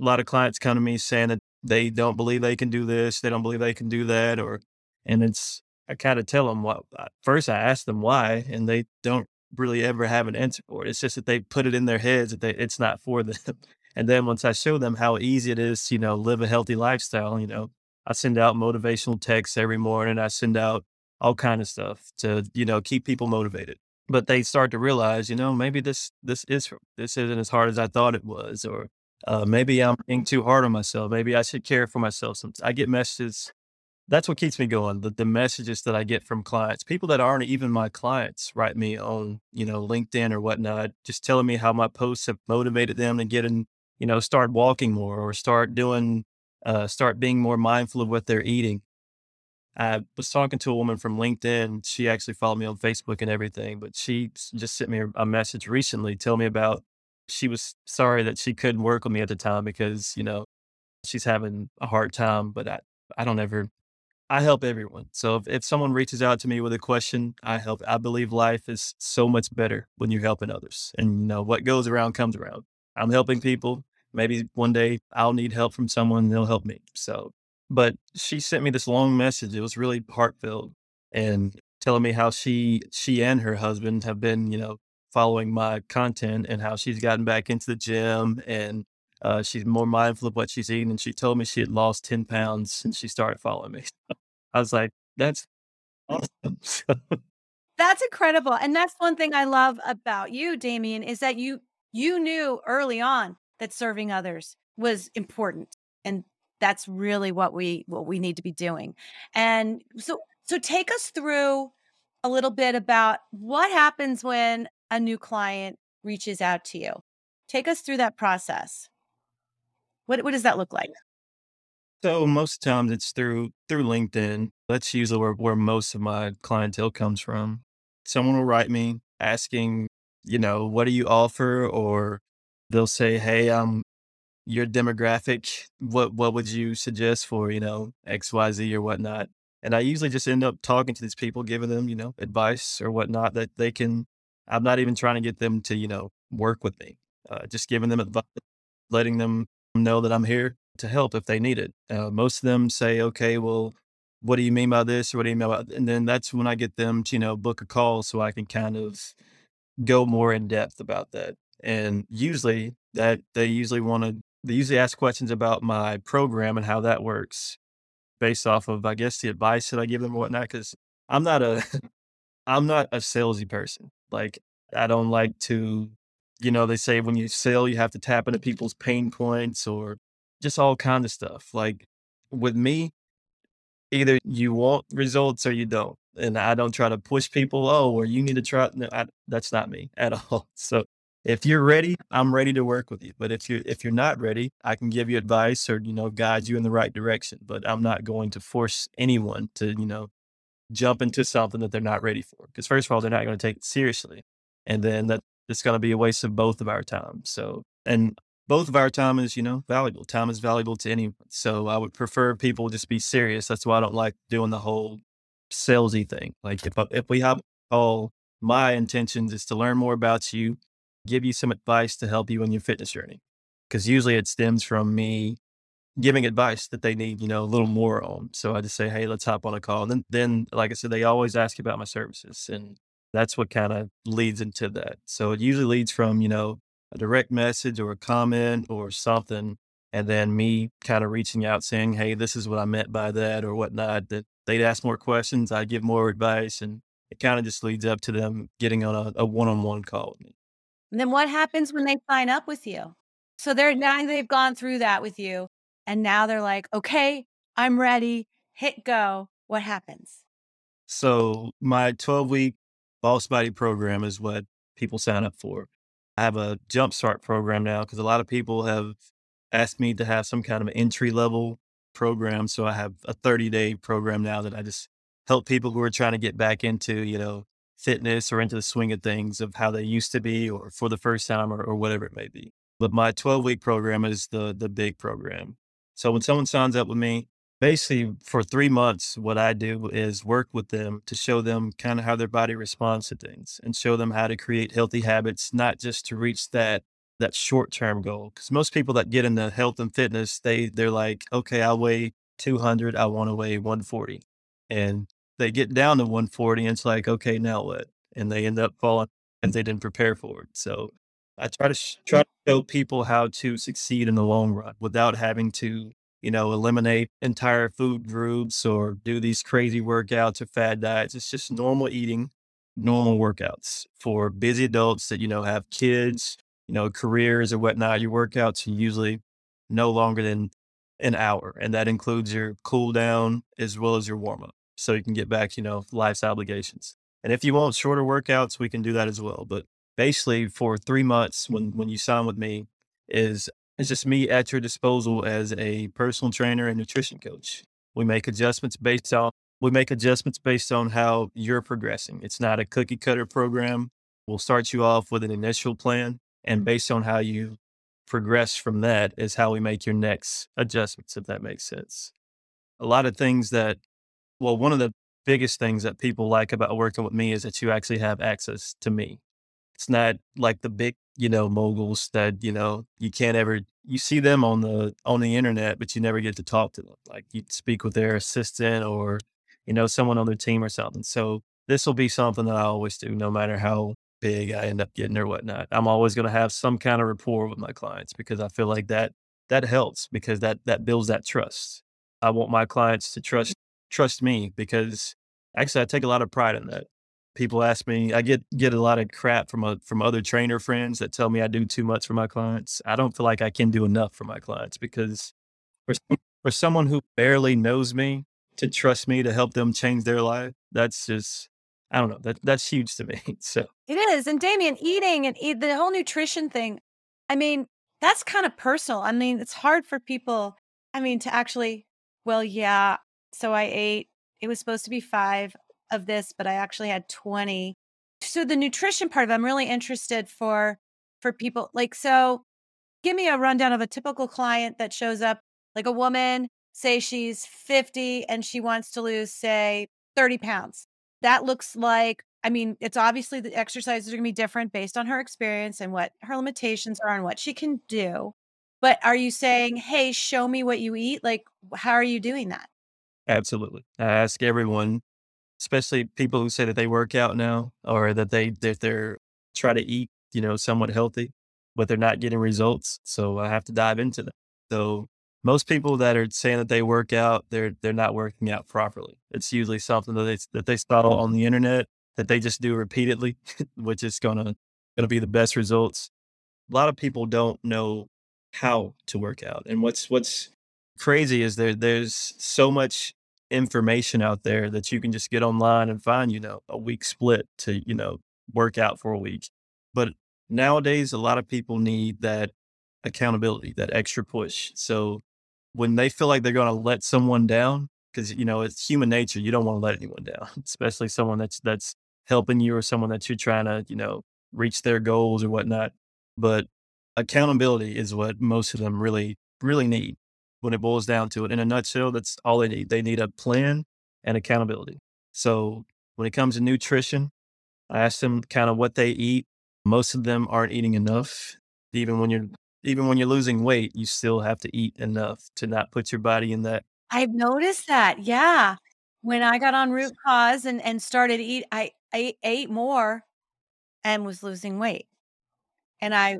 A lot of clients come to me saying that they don't believe they can do this, they don't believe they can do that, or and it's I kind of tell them what first I ask them why, and they don't really ever have an answer for it. It's just that they put it in their heads that they, it's not for them. [LAUGHS] And then once I show them how easy it is to, you know, live a healthy lifestyle, you know, I send out motivational texts every morning. I send out all kind of stuff to, you know, keep people motivated. But they start to realize, you know, maybe this this is this isn't as hard as I thought it was, or uh, maybe I'm being too hard on myself. Maybe I should care for myself. I get messages. That's what keeps me going. The, the messages that I get from clients, people that aren't even my clients, write me on you know LinkedIn or whatnot, just telling me how my posts have motivated them to get in, you know, start walking more or start doing, uh, start being more mindful of what they're eating. I was talking to a woman from LinkedIn. She actually followed me on Facebook and everything, but she just sent me a message recently, telling me about she was sorry that she couldn't work with me at the time because, you know, she's having a hard time, but I, I don't ever, I help everyone. So if, if someone reaches out to me with a question, I help. I believe life is so much better when you're helping others. And, you know, what goes around comes around. I'm helping people. Maybe one day I'll need help from someone, they'll help me. So, but she sent me this long message. It was really heartfelt and telling me how she, she and her husband have been, you know, following my content and how she's gotten back into the gym and uh, she's more mindful of what she's eating. And she told me she had lost 10 pounds since she started following me. [LAUGHS] I was like, that's awesome. [LAUGHS] That's incredible. And that's one thing I love about you, Damien, is that you you knew early on that serving others was important. And that's really what we what we need to be doing. And so so take us through a little bit about what happens when a new client reaches out to you. Take us through that process. What what does that look like? so most times it's through through LinkedIn. That's usually where, where most of my clientele comes from. Someone will write me asking, you know, what do you offer? Or they'll say, Hey, I'm your demographic, what what would you suggest for, you know, XYZ or whatnot? And I usually just end up talking to these people, giving them, you know, advice or whatnot that they can I'm not even trying to get them to, you know, work with me. Uh, just giving them advice, letting them know that I'm here to help if they need it. Uh, most of them say, okay, well, what do you mean by this? Or what do you mean by And then that's when I get them to, you know, book a call so I can kind of go more in depth about that. And usually that they usually want to, they usually ask questions about my program and how that works based off of, I guess, the advice that I give them or whatnot. Cause I'm not a, [LAUGHS] I'm not a salesy person. Like I don't like to, you know, they say when you sell, you have to tap into people's pain points or just all kind of stuff. Like with me, either you want results or you don't. And I don't try to push people, oh, or you need to try. No, I, that's not me [LAUGHS] at all. So if you're ready, I'm ready to work with you. But if you're if you're not ready, I can give you advice or you know guide you in the right direction. But I'm not going to force anyone to you know jump into something that they're not ready for. Because first of all, they're not going to take it seriously, and then that it's going to be a waste of both of our time. So and both of our time is you know valuable. Time is valuable to anyone. So I would prefer people just be serious. That's why I don't like doing the whole salesy thing. Like if if we have all my intentions is to learn more about you give you some advice to help you in your fitness journey. Because usually it stems from me giving advice that they need, you know, a little more on. So I just say, hey, let's hop on a call. And then, then like I said, they always ask about my services. And that's what kind of leads into that. So it usually leads from, you know, a direct message or a comment or something. And then me kind of reaching out saying, hey, this is what I meant by that or whatnot. That they'd ask more questions, I'd give more advice. And it kind of just leads up to them getting on a one on one call with me. And then what happens when they sign up with you? So they're now they've gone through that with you. And now they're like, okay, I'm ready, hit go. What happens? So my 12 week boss body program is what people sign up for. I have a jumpstart program now because a lot of people have asked me to have some kind of entry level program. So I have a 30 day program now that I just help people who are trying to get back into, you know, fitness or into the swing of things of how they used to be or for the first time or, or whatever it may be. But my 12 week program is the the big program. So when someone signs up with me, basically for three months, what I do is work with them to show them kind of how their body responds to things and show them how to create healthy habits, not just to reach that that short term goal. Because most people that get into health and fitness, they they're like, okay, I weigh 200, I want to weigh 140, and they get down to 140 and it's like, okay, now what? And they end up falling and they didn't prepare for it. So I try to sh- try mm. to show people how to succeed in the long run without having to, you know, eliminate entire food groups or do these crazy workouts or fad diets. It's just normal eating, normal workouts for busy adults that, you know, have kids, you know, careers or whatnot. Your workouts are usually no longer than an hour. And that includes your cool down as well as your warm up so you can get back, you know, life's obligations. And if you want shorter workouts, we can do that as well. But basically, for three months, when when you sign with me, is it's just me at your disposal as a personal trainer and nutrition coach. We make adjustments based on we make adjustments based on how you're progressing. It's not a cookie cutter program. We'll start you off with an initial plan, and mm-hmm. based on how you progress from that is how we make your next adjustments, if that makes sense. A lot of things that well, one of the biggest things that people like about working with me is that you actually have access to me. It's not like the big, you know, moguls that, you know, you can't ever you see them on the on the internet, but you never get to talk to them. Like you speak with their assistant or, you know, someone on their team or something. So this will be something that I always do, no matter how big I end up getting or whatnot. I'm always going to have some kind of rapport with my clients because I feel like that that helps because that that builds that trust. I want my clients to trust trust me because actually I take a lot of pride in that. People ask me, I get get a lot of crap from a, from other trainer friends that tell me I do too much for my clients. I don't feel like I can do enough for my clients because for for someone who barely knows me to trust me to help them change their life, that's just I don't know. That that's huge to me. [LAUGHS] So it is. And Damien, eating and eat, the whole nutrition thing, I mean, that's kind of personal. I mean, it's hard for people, I mean, to actually, well, yeah, so I ate, it was supposed to be five of this, but I actually had 20. So the nutrition part of it, I'm really interested for for people like so give me a rundown of a typical client that shows up like a woman say she's 50 and she wants to lose say 30 pounds that looks like i mean it's obviously the exercises are going to be different based on her experience and what her limitations are and what she can do but are you saying hey show me what you eat like how are you doing that Absolutely. I ask everyone, especially people who say that they work out now or that they that they're try to eat, you know, somewhat healthy, but they're not getting results. So I have to dive into that. So most people that are saying that they work out, they're they're not working out properly. It's usually something that they that they saw on the internet that they just do repeatedly, [LAUGHS] which is gonna gonna be the best results. A lot of people don't know how to work out. And what's what's crazy is there there's so much information out there that you can just get online and find, you know, a week split to, you know, work out for a week. But nowadays a lot of people need that accountability, that extra push. So when they feel like they're going to let someone down, because you know it's human nature, you don't want to let anyone down, [LAUGHS] especially someone that's that's helping you or someone that you're trying to you know reach their goals or whatnot. But accountability is what most of them really really need when it boils down to it. In a nutshell, that's all they need. They need a plan and accountability. So when it comes to nutrition, I ask them kind of what they eat. Most of them aren't eating enough. Even when you're even when you're losing weight, you still have to eat enough to not put your body in that. I've noticed that. Yeah. When I got on root cause and, and started eat, I, I ate more and was losing weight. And I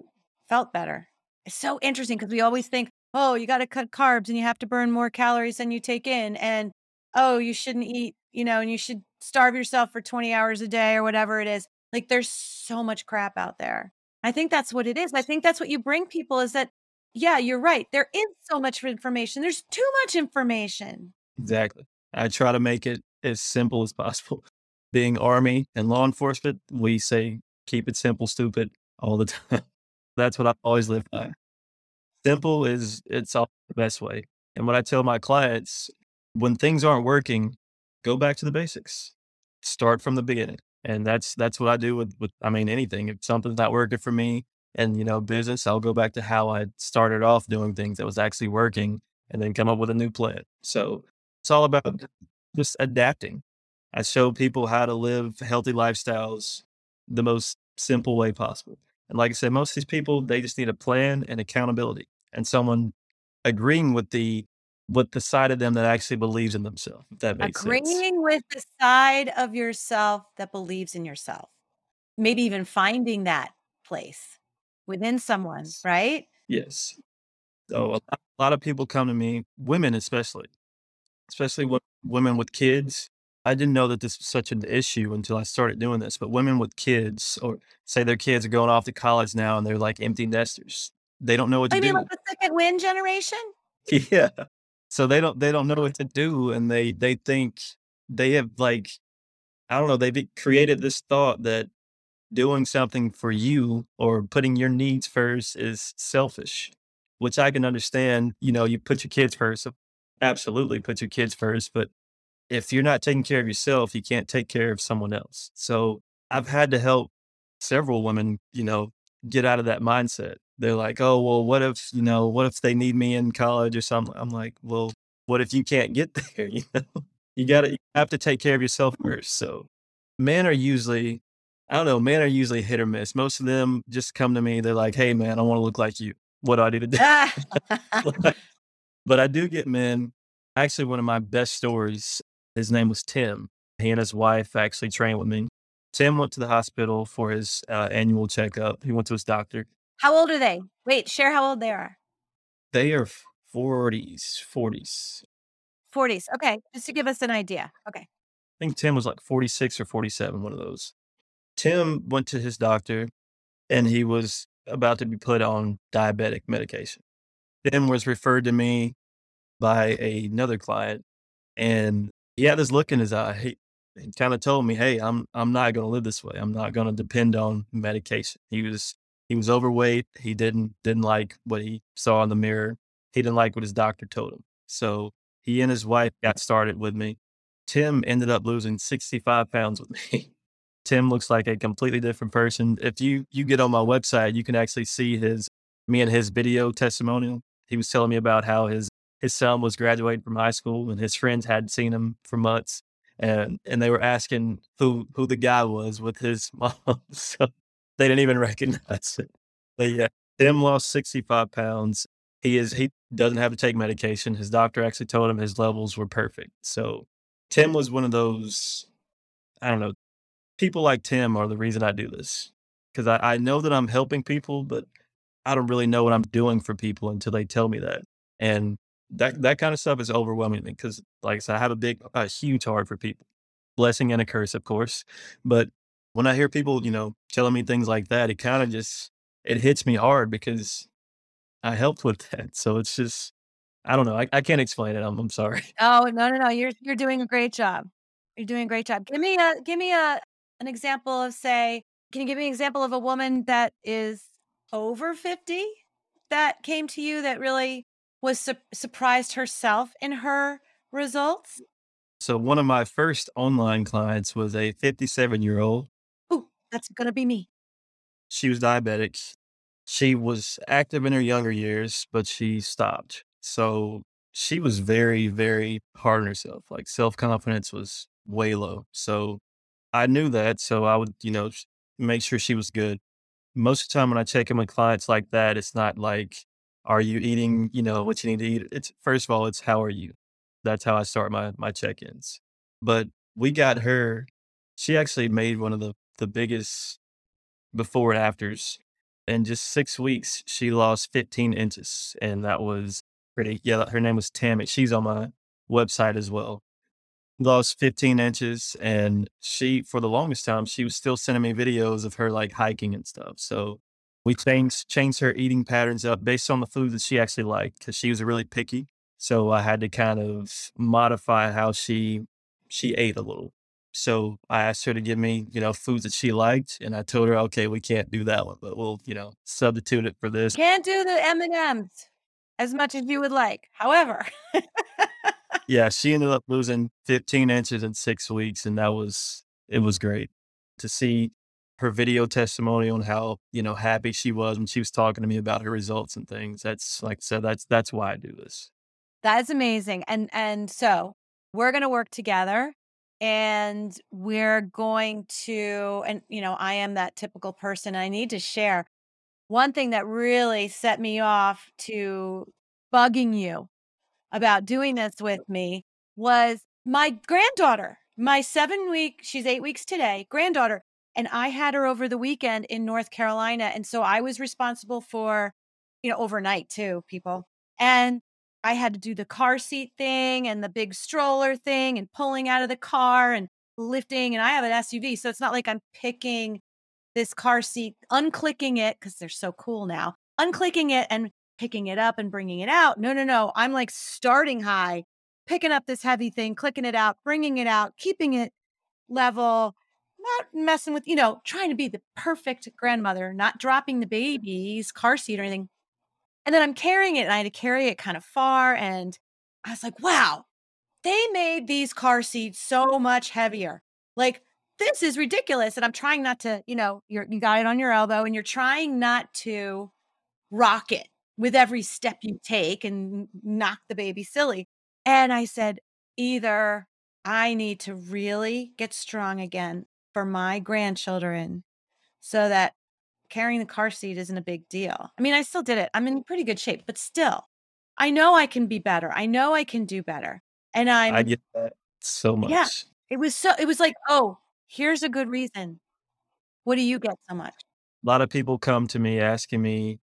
felt better. It's so interesting because we always think, oh, you got to cut carbs and you have to burn more calories than you take in. And oh, you shouldn't eat, you know, and you should starve yourself for 20 hours a day or whatever it is. Like there's so much crap out there. I think that's what it is. I think that's what you bring people is that, yeah, you're right. There is so much information. There's too much information. Exactly. I try to make it as simple as possible. [LAUGHS] Being Army and law enforcement, we say keep it simple, stupid all the [LAUGHS] time. That's what I always live by. Simple is it's all the best way. And what I tell my clients, when things aren't working, go back to the basics. Start from the beginning. And that's that's what I do with with I mean anything. If something's not working for me and you know business, I'll go back to how I started off doing things that was actually working and then come up with a new plan. So it's all about just adapting. I show people how to live healthy lifestyles the most simple way possible. And like I said, most of these people, they just need a plan and accountability and someone agreeing with the with the side of them that actually believes in themselves, if that makes Agreeing sense. with the side of yourself that believes in yourself. Maybe even finding that place within someone, right? Yes. So a lot, of people come to me, women especially, especially wo- women with kids. I didn't know that this was such an issue until I started doing this. But women with kids, or say their kids are going off to college now and they're like empty nesters, they don't know what to oh, do. I to mean, like the second wind generation? [LAUGHS] Yeah. So they don't they don't know what to do, and they they think they have like I don't know they've created this thought that doing something for you or putting your needs first is selfish, which I can understand. You know, you put your kids first, absolutely put your kids first, but if you're not taking care of yourself, you can't take care of someone else. So I've had to help several women, you know, get out of that mindset. They're like, oh, well, what if, you know, what if they need me in college or something? I'm like, well, what if you can't get [LAUGHS] there? You know, you got to, have to take care of yourself mm. first. So men are usually, I don't know, men are usually hit or miss. Most of them just come to me. They're like, hey, man, I want to look like you. What do I do to do? [LAUGHS] [LAUGHS] but I do get men. Actually, one of my best stories, his name was Tim. He and his wife actually trained with me. Tim went to the hospital for his uh, annual checkup. He went to his doctor. How old are they? Wait, share how old they are. They are 40s, 40s. 40s. Okay. Just to give us an idea. Okay. I think Tim was like 46 or 47, one of those. Tim went to his doctor and he was about to be put on diabetic medication. Tim was referred to me by another client and he had this look in his eye. He, he kind of told me, "Hey, I'm I'm not going to live this way. I'm not going to depend on medication." He was he was overweight. He didn't didn't like what he saw in the mirror. He didn't like what his doctor told him. So he and his wife got started with me. Tim ended up losing 65 pounds with me. [LAUGHS] Tim looks like a completely different person. If you you get on my website, you can actually see his me and his video testimonial. He was telling me about how his his son was graduating from high school and his friends hadn't seen him for months and and they were asking who who the guy was with his [LAUGHS] mom. So they didn't even [LAUGHS] recognize it. But yeah, Tim lost 65 pounds. He is he doesn't have to take medication. His doctor actually told him his levels were perfect. So Tim was one of those, I don't know, people like Tim are the reason I do this. Because I, I know that I'm helping people, but I don't really know what I'm doing for people until they tell me that. And that that kind of stuff is overwhelming me because, like I said, I have a big, a huge heart for people, blessing and a curse, of course. But when I hear people, you know, telling me things like that, it kind of just it hits me hard because I helped with [LAUGHS] that. So it's just, I don't know, I, I can't explain it. I'm, I'm sorry. [LAUGHS] Oh, no, no, no. You're you're doing a great job. You're doing a great job. Give me a give me a an example of say can you give me an example of a woman that is over 50 that came to you that really was su- surprised herself in her results? So one of my first online clients was a 57 year old. Oh, that's going to be me. She was diabetic. She was active in her younger years, but she stopped. So she was very, very hard on herself. Like self confidence was way low. So I knew that. So I would, you know, make sure she was good. Most of the time when I check in with clients like that, it's not like, are you eating, you know, what you need to eat? It's first of all, it's how are you? That's how I start my my check-ins. But we got her, she actually made one of the the biggest before and afters. In just six weeks, she lost 15 inches. And that was pretty yeah, her name was Tammy. She's on my website as well lost 15 inches and she for the longest time she was still sending me videos of her like hiking and stuff so we changed changed her eating patterns up based on the food that she actually liked because she was really picky. So i had to kind of modify how she she ate a little. So i asked her to give me you know foods that she liked and i told her okay we can't do that one but we'll you know substitute it for this. Can't do the m&ms as much as you would like however. Yeah, [LAUGHS] she ended up losing 15 inches in six weeks, and that was it was great to see her video testimony on how you know happy she was when she was talking to me about her results and things. That's like I said, that's that's why I do this. That's amazing, and and so we're gonna work together, and we're going to, and you know, I am that typical person. I need to share one thing that really set me off to bugging you about doing this with me was my granddaughter, my seven week, she's eight weeks today, granddaughter. And I had her over the weekend in North Carolina. And so I was responsible for, you know, overnight too, people. And I had to do the car seat thing and the big stroller thing and pulling out of the car and lifting. And I have an SUV. So it's not like I'm picking this car seat, unclicking it because they're so cool now, unclicking it and picking it up and bringing it out. No, no, no. I'm like starting high, picking up this heavy thing, clicking it out, bringing it out, keeping it level, not messing with, you know, trying to be the perfect grandmother, not dropping the baby's car seat or anything. And then I'm carrying it and I had to carry it kind of far. And I was like, wow, they made these car seats so much heavier. Like, this is ridiculous. And I'm trying not to, you know, you're, you got it on your elbow and you're trying not to rock it with every step you take and knock the baby silly. And I said, either I need to really get strong again for my grandchildren so that carrying the car seat isn't a big deal. I mean, I still did it. I'm in pretty good shape, but still, I know I can be better. I know I can do better. And I'm I get that so much. Yeah. It was so it was like, "Oh, here's a good reason." What do you get so much? A lot of people come to me asking me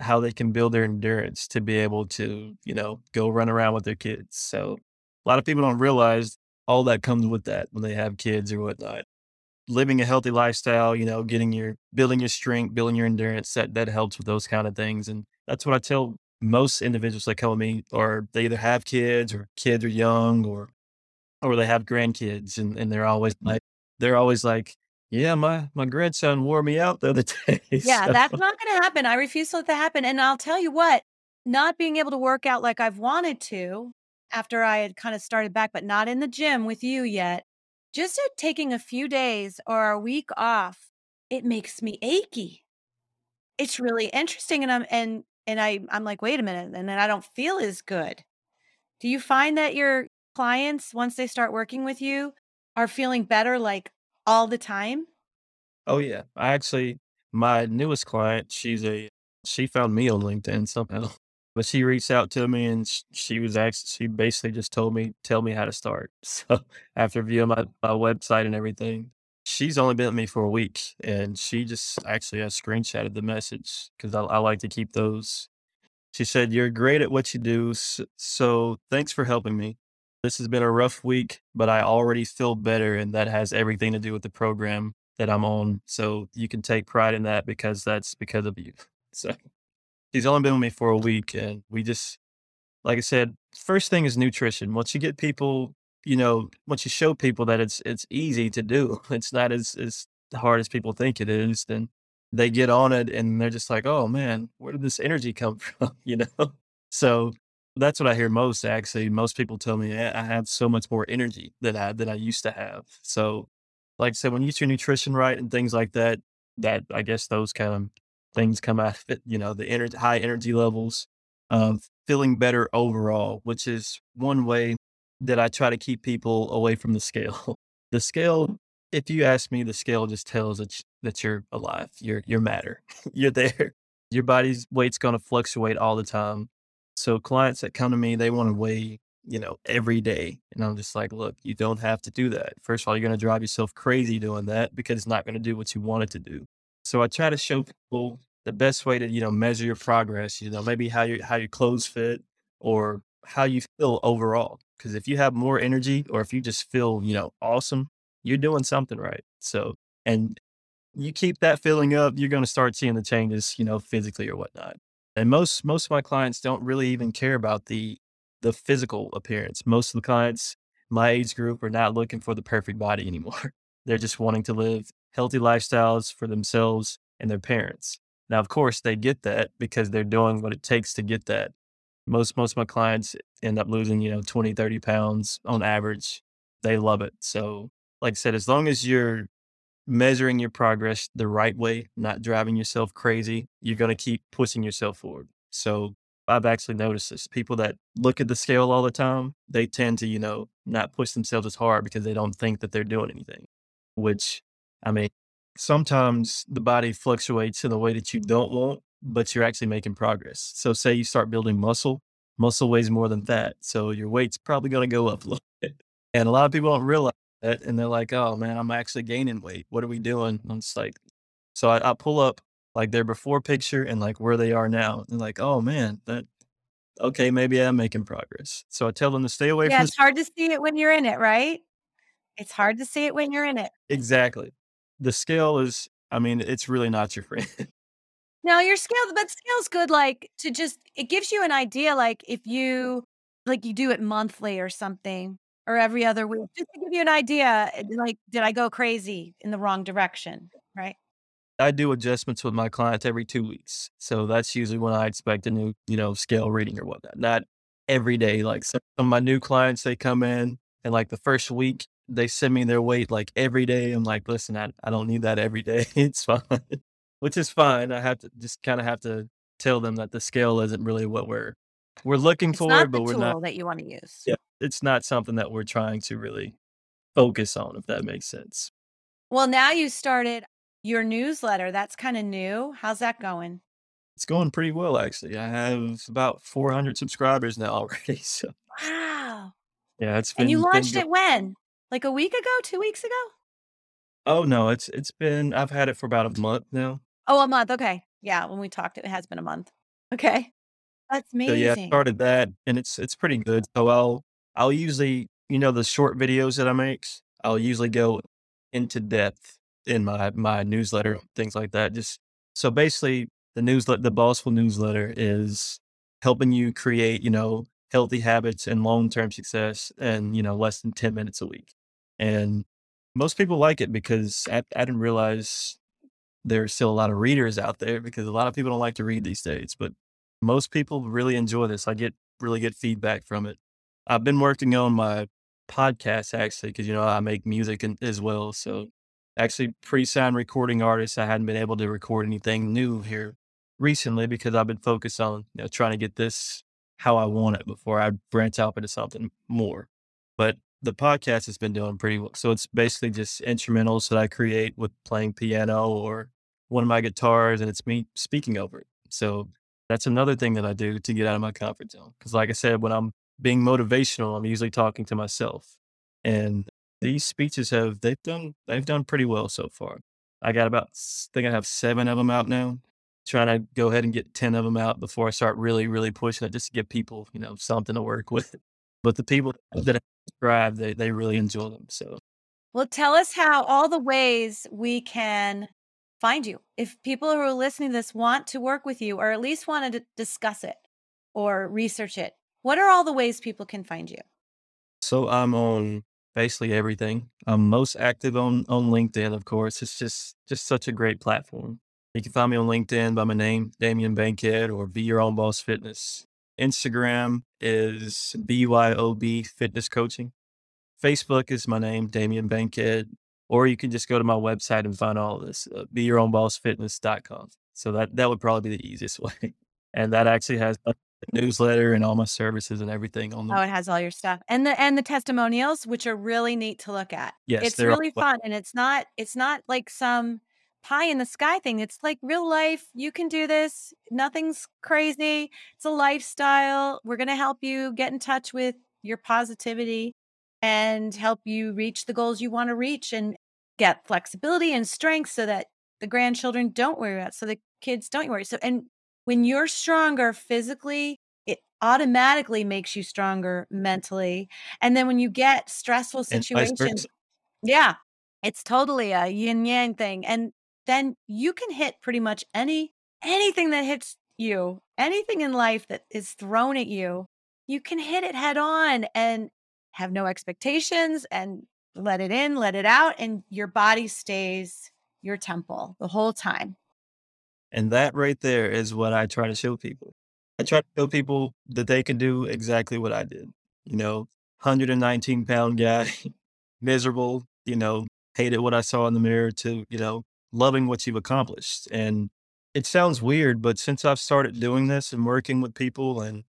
how they can build their endurance to be able to, you know, go run around with their kids. So a lot of people don't realize all that comes with that when they have kids or whatnot. Living a healthy lifestyle, you know, getting your building your strength, building your endurance, that that helps with those kind of things. And that's what I tell most individuals that come with me, or they either have kids or kids are young or or they have grandkids and, and they're always mm. like they're always like, yeah, my my grandson wore me out the other [LAUGHS] day. Yeah, So that's not going to happen. I refuse to let that happen. And I'll tell you what, not being able to work out like I've wanted to after I had kind of started back, but not in the gym with you yet, just at taking a few days or a week off, it makes me achy. It's really interesting. And I'm, and, and I, I'm like, wait a minute. And then I don't feel as good. Do you find that your clients, once they start working with you, are feeling better like all the time? Oh yeah. I actually my newest client, she's a she found me on LinkedIn somehow. But she reached out to me and she was actually she basically just told me tell me how to start. [LAUGHS] So after viewing my, my website and everything, she's only been with me for a week and she just actually has screenshotted the message because I, I like to keep those. She said, You're great at what you do. So thanks for helping me. This has been a rough week, but I already feel better. And that has everything to do with the program that I'm on. So you can take pride in that because that's because of you. [LAUGHS] So she's only been with me for a week and we just, like I said, first thing is nutrition. Once you get people, you know, once you show people that it's, it's easy to do, [LAUGHS] it's not as, as hard as people think it is, then they get on it and they're just like, oh man, where did this energy come [LAUGHS] from? you know? So that's what I hear most actually. Most people tell me I have so much more energy than I than I used to have. So like I said, when you eat your nutrition right and things like that, that I guess those kind of things come out of it, you know, the energy high energy levels, um, feeling better overall, which is one way that I try to keep people away from the scale. [LAUGHS] the scale, if you ask me, the scale just tells that, that you're alive, you're, you're matter, [LAUGHS] you're there. Your body's weight's going to fluctuate all the time. So clients that come to me, they want to weigh, you know, every day. And I'm just like, look, you don't have to do that. First of all, you're going to drive yourself crazy doing that because it's not going to do what you want it to do. So I try to show people the best way to, you know, measure your progress, you know, maybe how your how your clothes fit or how you feel overall. Because if you have more energy or if you just feel, you know, awesome, you're doing something right. So, and you keep that feeling up, you're going to start seeing the changes, you know, physically or whatnot. And most most of my clients don't really even care about the the physical appearance. Most of the clients my age group are not looking for the perfect body anymore. [LAUGHS] They're just wanting to live healthy lifestyles for themselves and their parents. Now, of course, they get that because they're doing what it takes to get that. Most most of my clients end up losing, you know, 20, 30 pounds on average. They love it. So, like I said, as long as you're measuring your progress the right way, not driving yourself crazy, you're going to keep pushing yourself forward. So I've actually noticed this. People that look at the scale all the time, they tend to, you know, not push themselves as hard because they don't think that they're doing anything. Which, I mean, sometimes the body fluctuates in a way that you don't want, but you're actually making progress. So, say you start building muscle, muscle weighs more than fat. So, your weight's probably going to go up a little [LAUGHS] bit. And a lot of people don't realize that, and they're like, "Oh man, I'm actually gaining weight. What are we doing?" I'm just like, so I, I pull up like their before picture and like where they are now, and like, "Oh man, that okay, maybe I'm making progress." So I tell them to stay away Yeah, from it's hard to see it when you're in it, right? It's hard to see it when you're in it. exactly. The scale is, I mean, it's really not your friend. [LAUGHS] No, your scale, but scale's good, like to just it gives you an idea, like if you like you do it monthly or something, or every other week, just to give you an idea, eh, like, did I go crazy in the wrong direction, right? I do adjustments with my clients every two weeks. So that's usually when I expect a new, you know, scale reading or whatnot. Not every day. Like some of my new clients, they come in and like the first week, they send me their weight like every day. I'm like, listen, I, I don't need that every day. [LAUGHS] it's fine, which is fine. I have to just kind of have to tell them that the scale isn't really what we're we're looking It's for, not the but we're not. that you wanna use. Yeah, it's not something that we're trying to really focus on, if that makes sense. Well, now you started your newsletter, that's kinda new. How's that going? It's going pretty well, actually. I have about 400 subscribers now [LAUGHS] already. So Wow. yeah, it's And you been been launched it when? Like a week ago? 2 weeks ago? Oh no, it's it's been I've had it for about a month now. Oh, a month, okay. Yeah, when we talked, it has been a month. Okay. That's So yeah, I started that and it's it's pretty good. So I'll I'll usually, you know, the short videos that I make, I'll usually go into depth in my my newsletter, things like that. Just so basically the newsletter the Bossful newsletter is helping you create, you know, healthy habits and long-term success in, you know, less than 10 minutes a week. And most people like it because I, I didn't realize there's still a lot of readers out there because a lot of people don't like to read these days, but most people really enjoy this. I get really good feedback from it. I've been working on my podcast actually because you know I make music as well. So actually, pre-signed recording artist. I hadn't been able to record anything new here recently because I've been focused on you know trying to get this how I want it before I branch out into something more. But the podcast has been doing pretty well. So it's basically just instrumentals that I create with playing piano or one of my guitars, and it's me speaking over it. So that's another thing that I do to get out of my comfort zone. Because, like I said, when I'm being motivational, I'm usually talking to myself, and these speeches have they've done they've done pretty well so far. I got about I think I have seven of them out now. Trying to go ahead and get ten of them out before I start really really pushing it, just to give people you know something to work [LAUGHS] with. But the people that I subscribe, they they really enjoy them. So Well, tell us how all the ways we can find you. If people who are listening to this want to work with you or at least want to discuss it or research it, what are all the ways people can find you? so I'm on basically everything. I'm most active on on LinkedIn, of course. It's just just such a great platform. You can find me on LinkedIn by my name, Damien Bankhead, or Be Your Own Boss Fitness. Instagram is BYOB Fitness Coaching. Facebook is my name, Damien Bankhead. Or you can just go to my website and find all of this, uh, beyourownbossfitness.com. So that, that would probably be the easiest [LAUGHS] way. And that actually has a newsletter and all my services and everything on Oh, it has all your stuff. And the and the testimonials, which are really neat to look at. Yes, It's really fun and it's not it's not like some pie in the sky thing. It's like real life. You can do this. Nothing's crazy. It's a lifestyle. We're going to help you get in touch with your positivity and help you reach the goals you want to reach and get flexibility and strength so that the grandchildren don't worry about so the kids don't worry. So and when you're stronger physically, it automatically makes you stronger mentally. And then when you get stressful situations, yeah, it's totally a yin yang thing. And then you can hit pretty much any anything that hits you, anything in life that is thrown at you, you can hit it head on and have no expectations and let it in, let it out, and your body stays your temple the whole time. And that right there is what I try to show people. I try to show people that they can do exactly what I did. You know, 119 pound guy, [LAUGHS] miserable, you know, hated what I saw in the mirror to, you know, loving what you've accomplished. And it sounds weird, but since I've started doing this and working with people and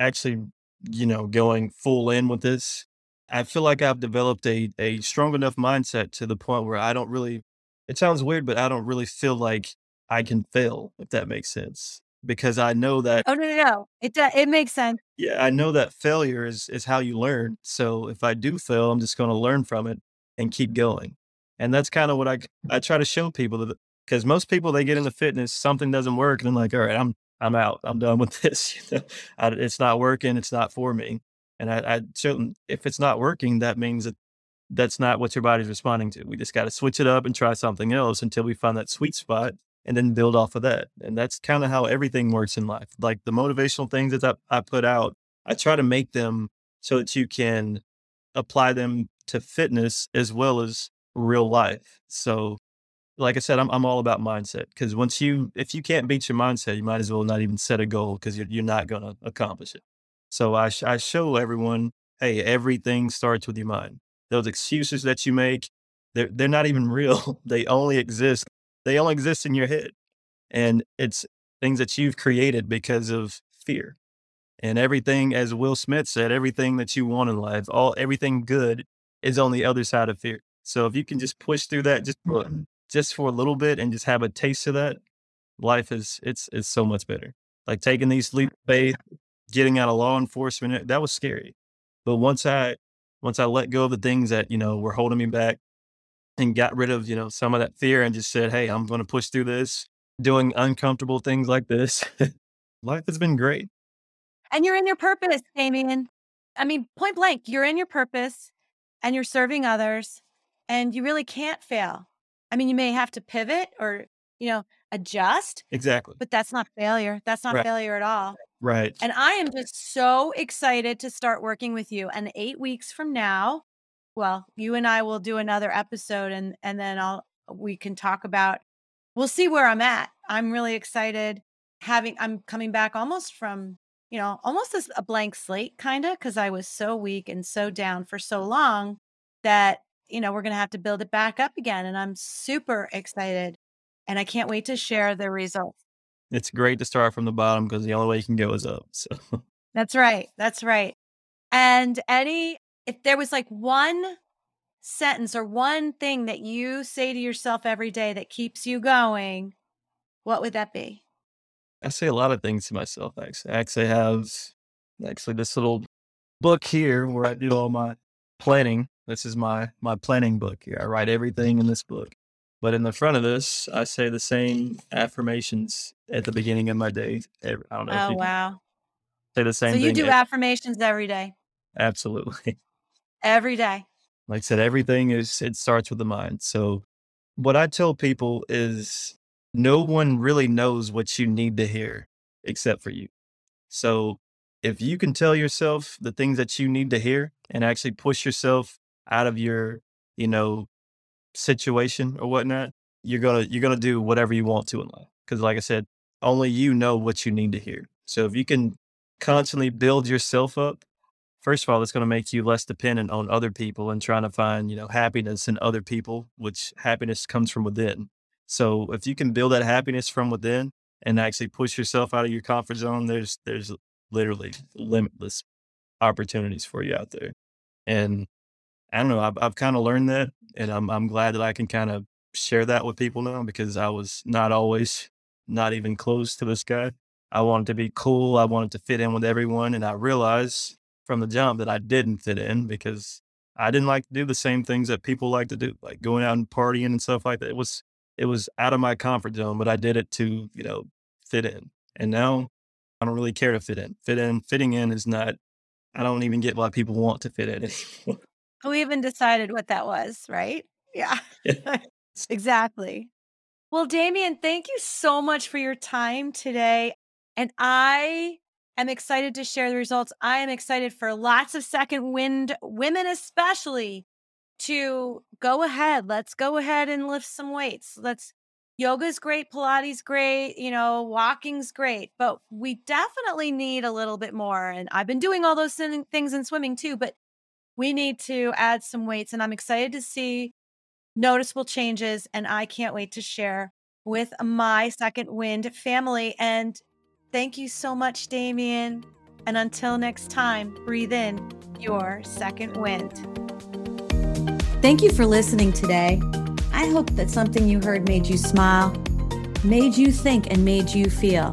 actually, you know, going full in with this, I feel like I've developed a, a strong enough mindset to the point where I don't really, it sounds weird, but I don't really feel like I can fail, if that makes sense. Because I know that Oh no, no, no. It do- it makes sense. yeah, I know that failure is is how you learn. So if I do fail, I'm just going to learn from it and keep going. And that's kind of what I I try to show people that because most people they get into fitness, something doesn't work, and I'm like, all right, I'm I'm out. I'm done with [LAUGHS] this. You know, I, it's not working. It's not for me. And I, I certainly, if it's not working, that means that that's not what your body's responding to. We just got to switch it up and try something else until we find that sweet spot and then build off of that. And that's kind of how everything works in life. Like the motivational things that I, I put out, I try to make them so that you can apply them to fitness as well as real life. So, like I said, I'm, I'm all about mindset because once you, if you can't beat your mindset, you might as well not even set a goal because you're, you're not going to accomplish it. So I, sh- I show everyone, hey, everything starts with your mind. Those excuses that you make, they're, they're not even [LAUGHS] real. they only exist. They only exist in your head. And it's things that you've created because of fear. And everything, as Will Smith said, everything that you want in life, all everything good is on the other side of fear. So if you can just push through that just for mm-hmm. just for a little bit and just have a taste of that, life is it's it's so much better. Like taking these leap of [LAUGHS] faith, getting out of law enforcement, that was scary. But once I once I let go of the things that, you know, were holding me back and got rid of, you know, some of that fear and just said, Hey, I'm gonna push through this, doing uncomfortable things like this. [LAUGHS] life has been great. And you're in your purpose, Damien. I mean, point blank, you're in your purpose and you're serving others and you really can't fail. I mean, you may have to pivot or, you know, adjust, Exactly. but that's not failure. That's not Right. failure at all. Right. And I am just so excited to start working with you. And eight weeks from now, well, you and I will do another episode and and then I'll we can talk about we'll see where I'm at. I'm really excited having I'm coming back almost from, you know, almost as a blank slate kind of because I was so weak and so down for so long that, you know, we're gonna have to build it back up again. And I'm super excited. And I can't wait to share the results. It's great to start from the bottom because the only way you can go is up. [LAUGHS] So That's right. That's right. And any, if there was like one sentence or one thing that you say to yourself every day that keeps you going, what would that be? I say a lot of things to myself. Actually, I actually have actually this little book here where I do all my planning. This is my my planning book here. I write everything in this book. But in the front of this, I say the same affirmations at the beginning of my day. Every, I don't know. if Oh, wow. say the same So you do ev- affirmations every day, Absolutely. [LAUGHS] every day. like I said, everything is it starts with the mind. So what I tell people is no one really knows what you need to hear except for you. So if you can tell yourself the things that you need to hear and actually push yourself out of your, you know, situation or whatnot, you're gonna you're gonna do whatever you want to in life. Because like I said, only you know what you need to hear. So if you can constantly build yourself up, first of all, it's to make you less dependent on other people and trying to find, you know, happiness in other people, which happiness comes from within. So if you can build that happiness from within and actually push yourself out of your comfort zone, there's there's literally limitless opportunities for you out there. And I don't know, I've I've kind of learned that, and I'm I'm glad that I can kind of share that with people now because I was not always not even close to this guy. I wanted to be cool. I wanted to fit in with everyone. And I realized from the jump that I didn't fit in because I didn't like to do the same things that people like to do, like going out and partying and stuff like that. It was, it was out of my comfort zone, but I did it to, you know, fit in. And now I don't really care to fit in. Fit in, fitting in is not, I don't even get why people want to fit in [LAUGHS] anymore. We even decided what that was, right? Yeah. [LAUGHS] exactly. Well, Damien, thank you so much for your time today. And I am excited to share the results. I am excited for lots of second wind women, especially to go ahead. Let's go ahead and lift some weights. Let's yoga's great, Pilates great, you know, walking's great, but we definitely need a little bit more. And I've been doing all those things in swimming too, but we need to add some weights. And I'm excited to see noticeable changes. And I can't wait to share with my second wind family. And thank you so much, Damien. And until next time, breathe in your second wind. Thank you for listening today. I hope that something you heard made you smile, made you think, and made you feel.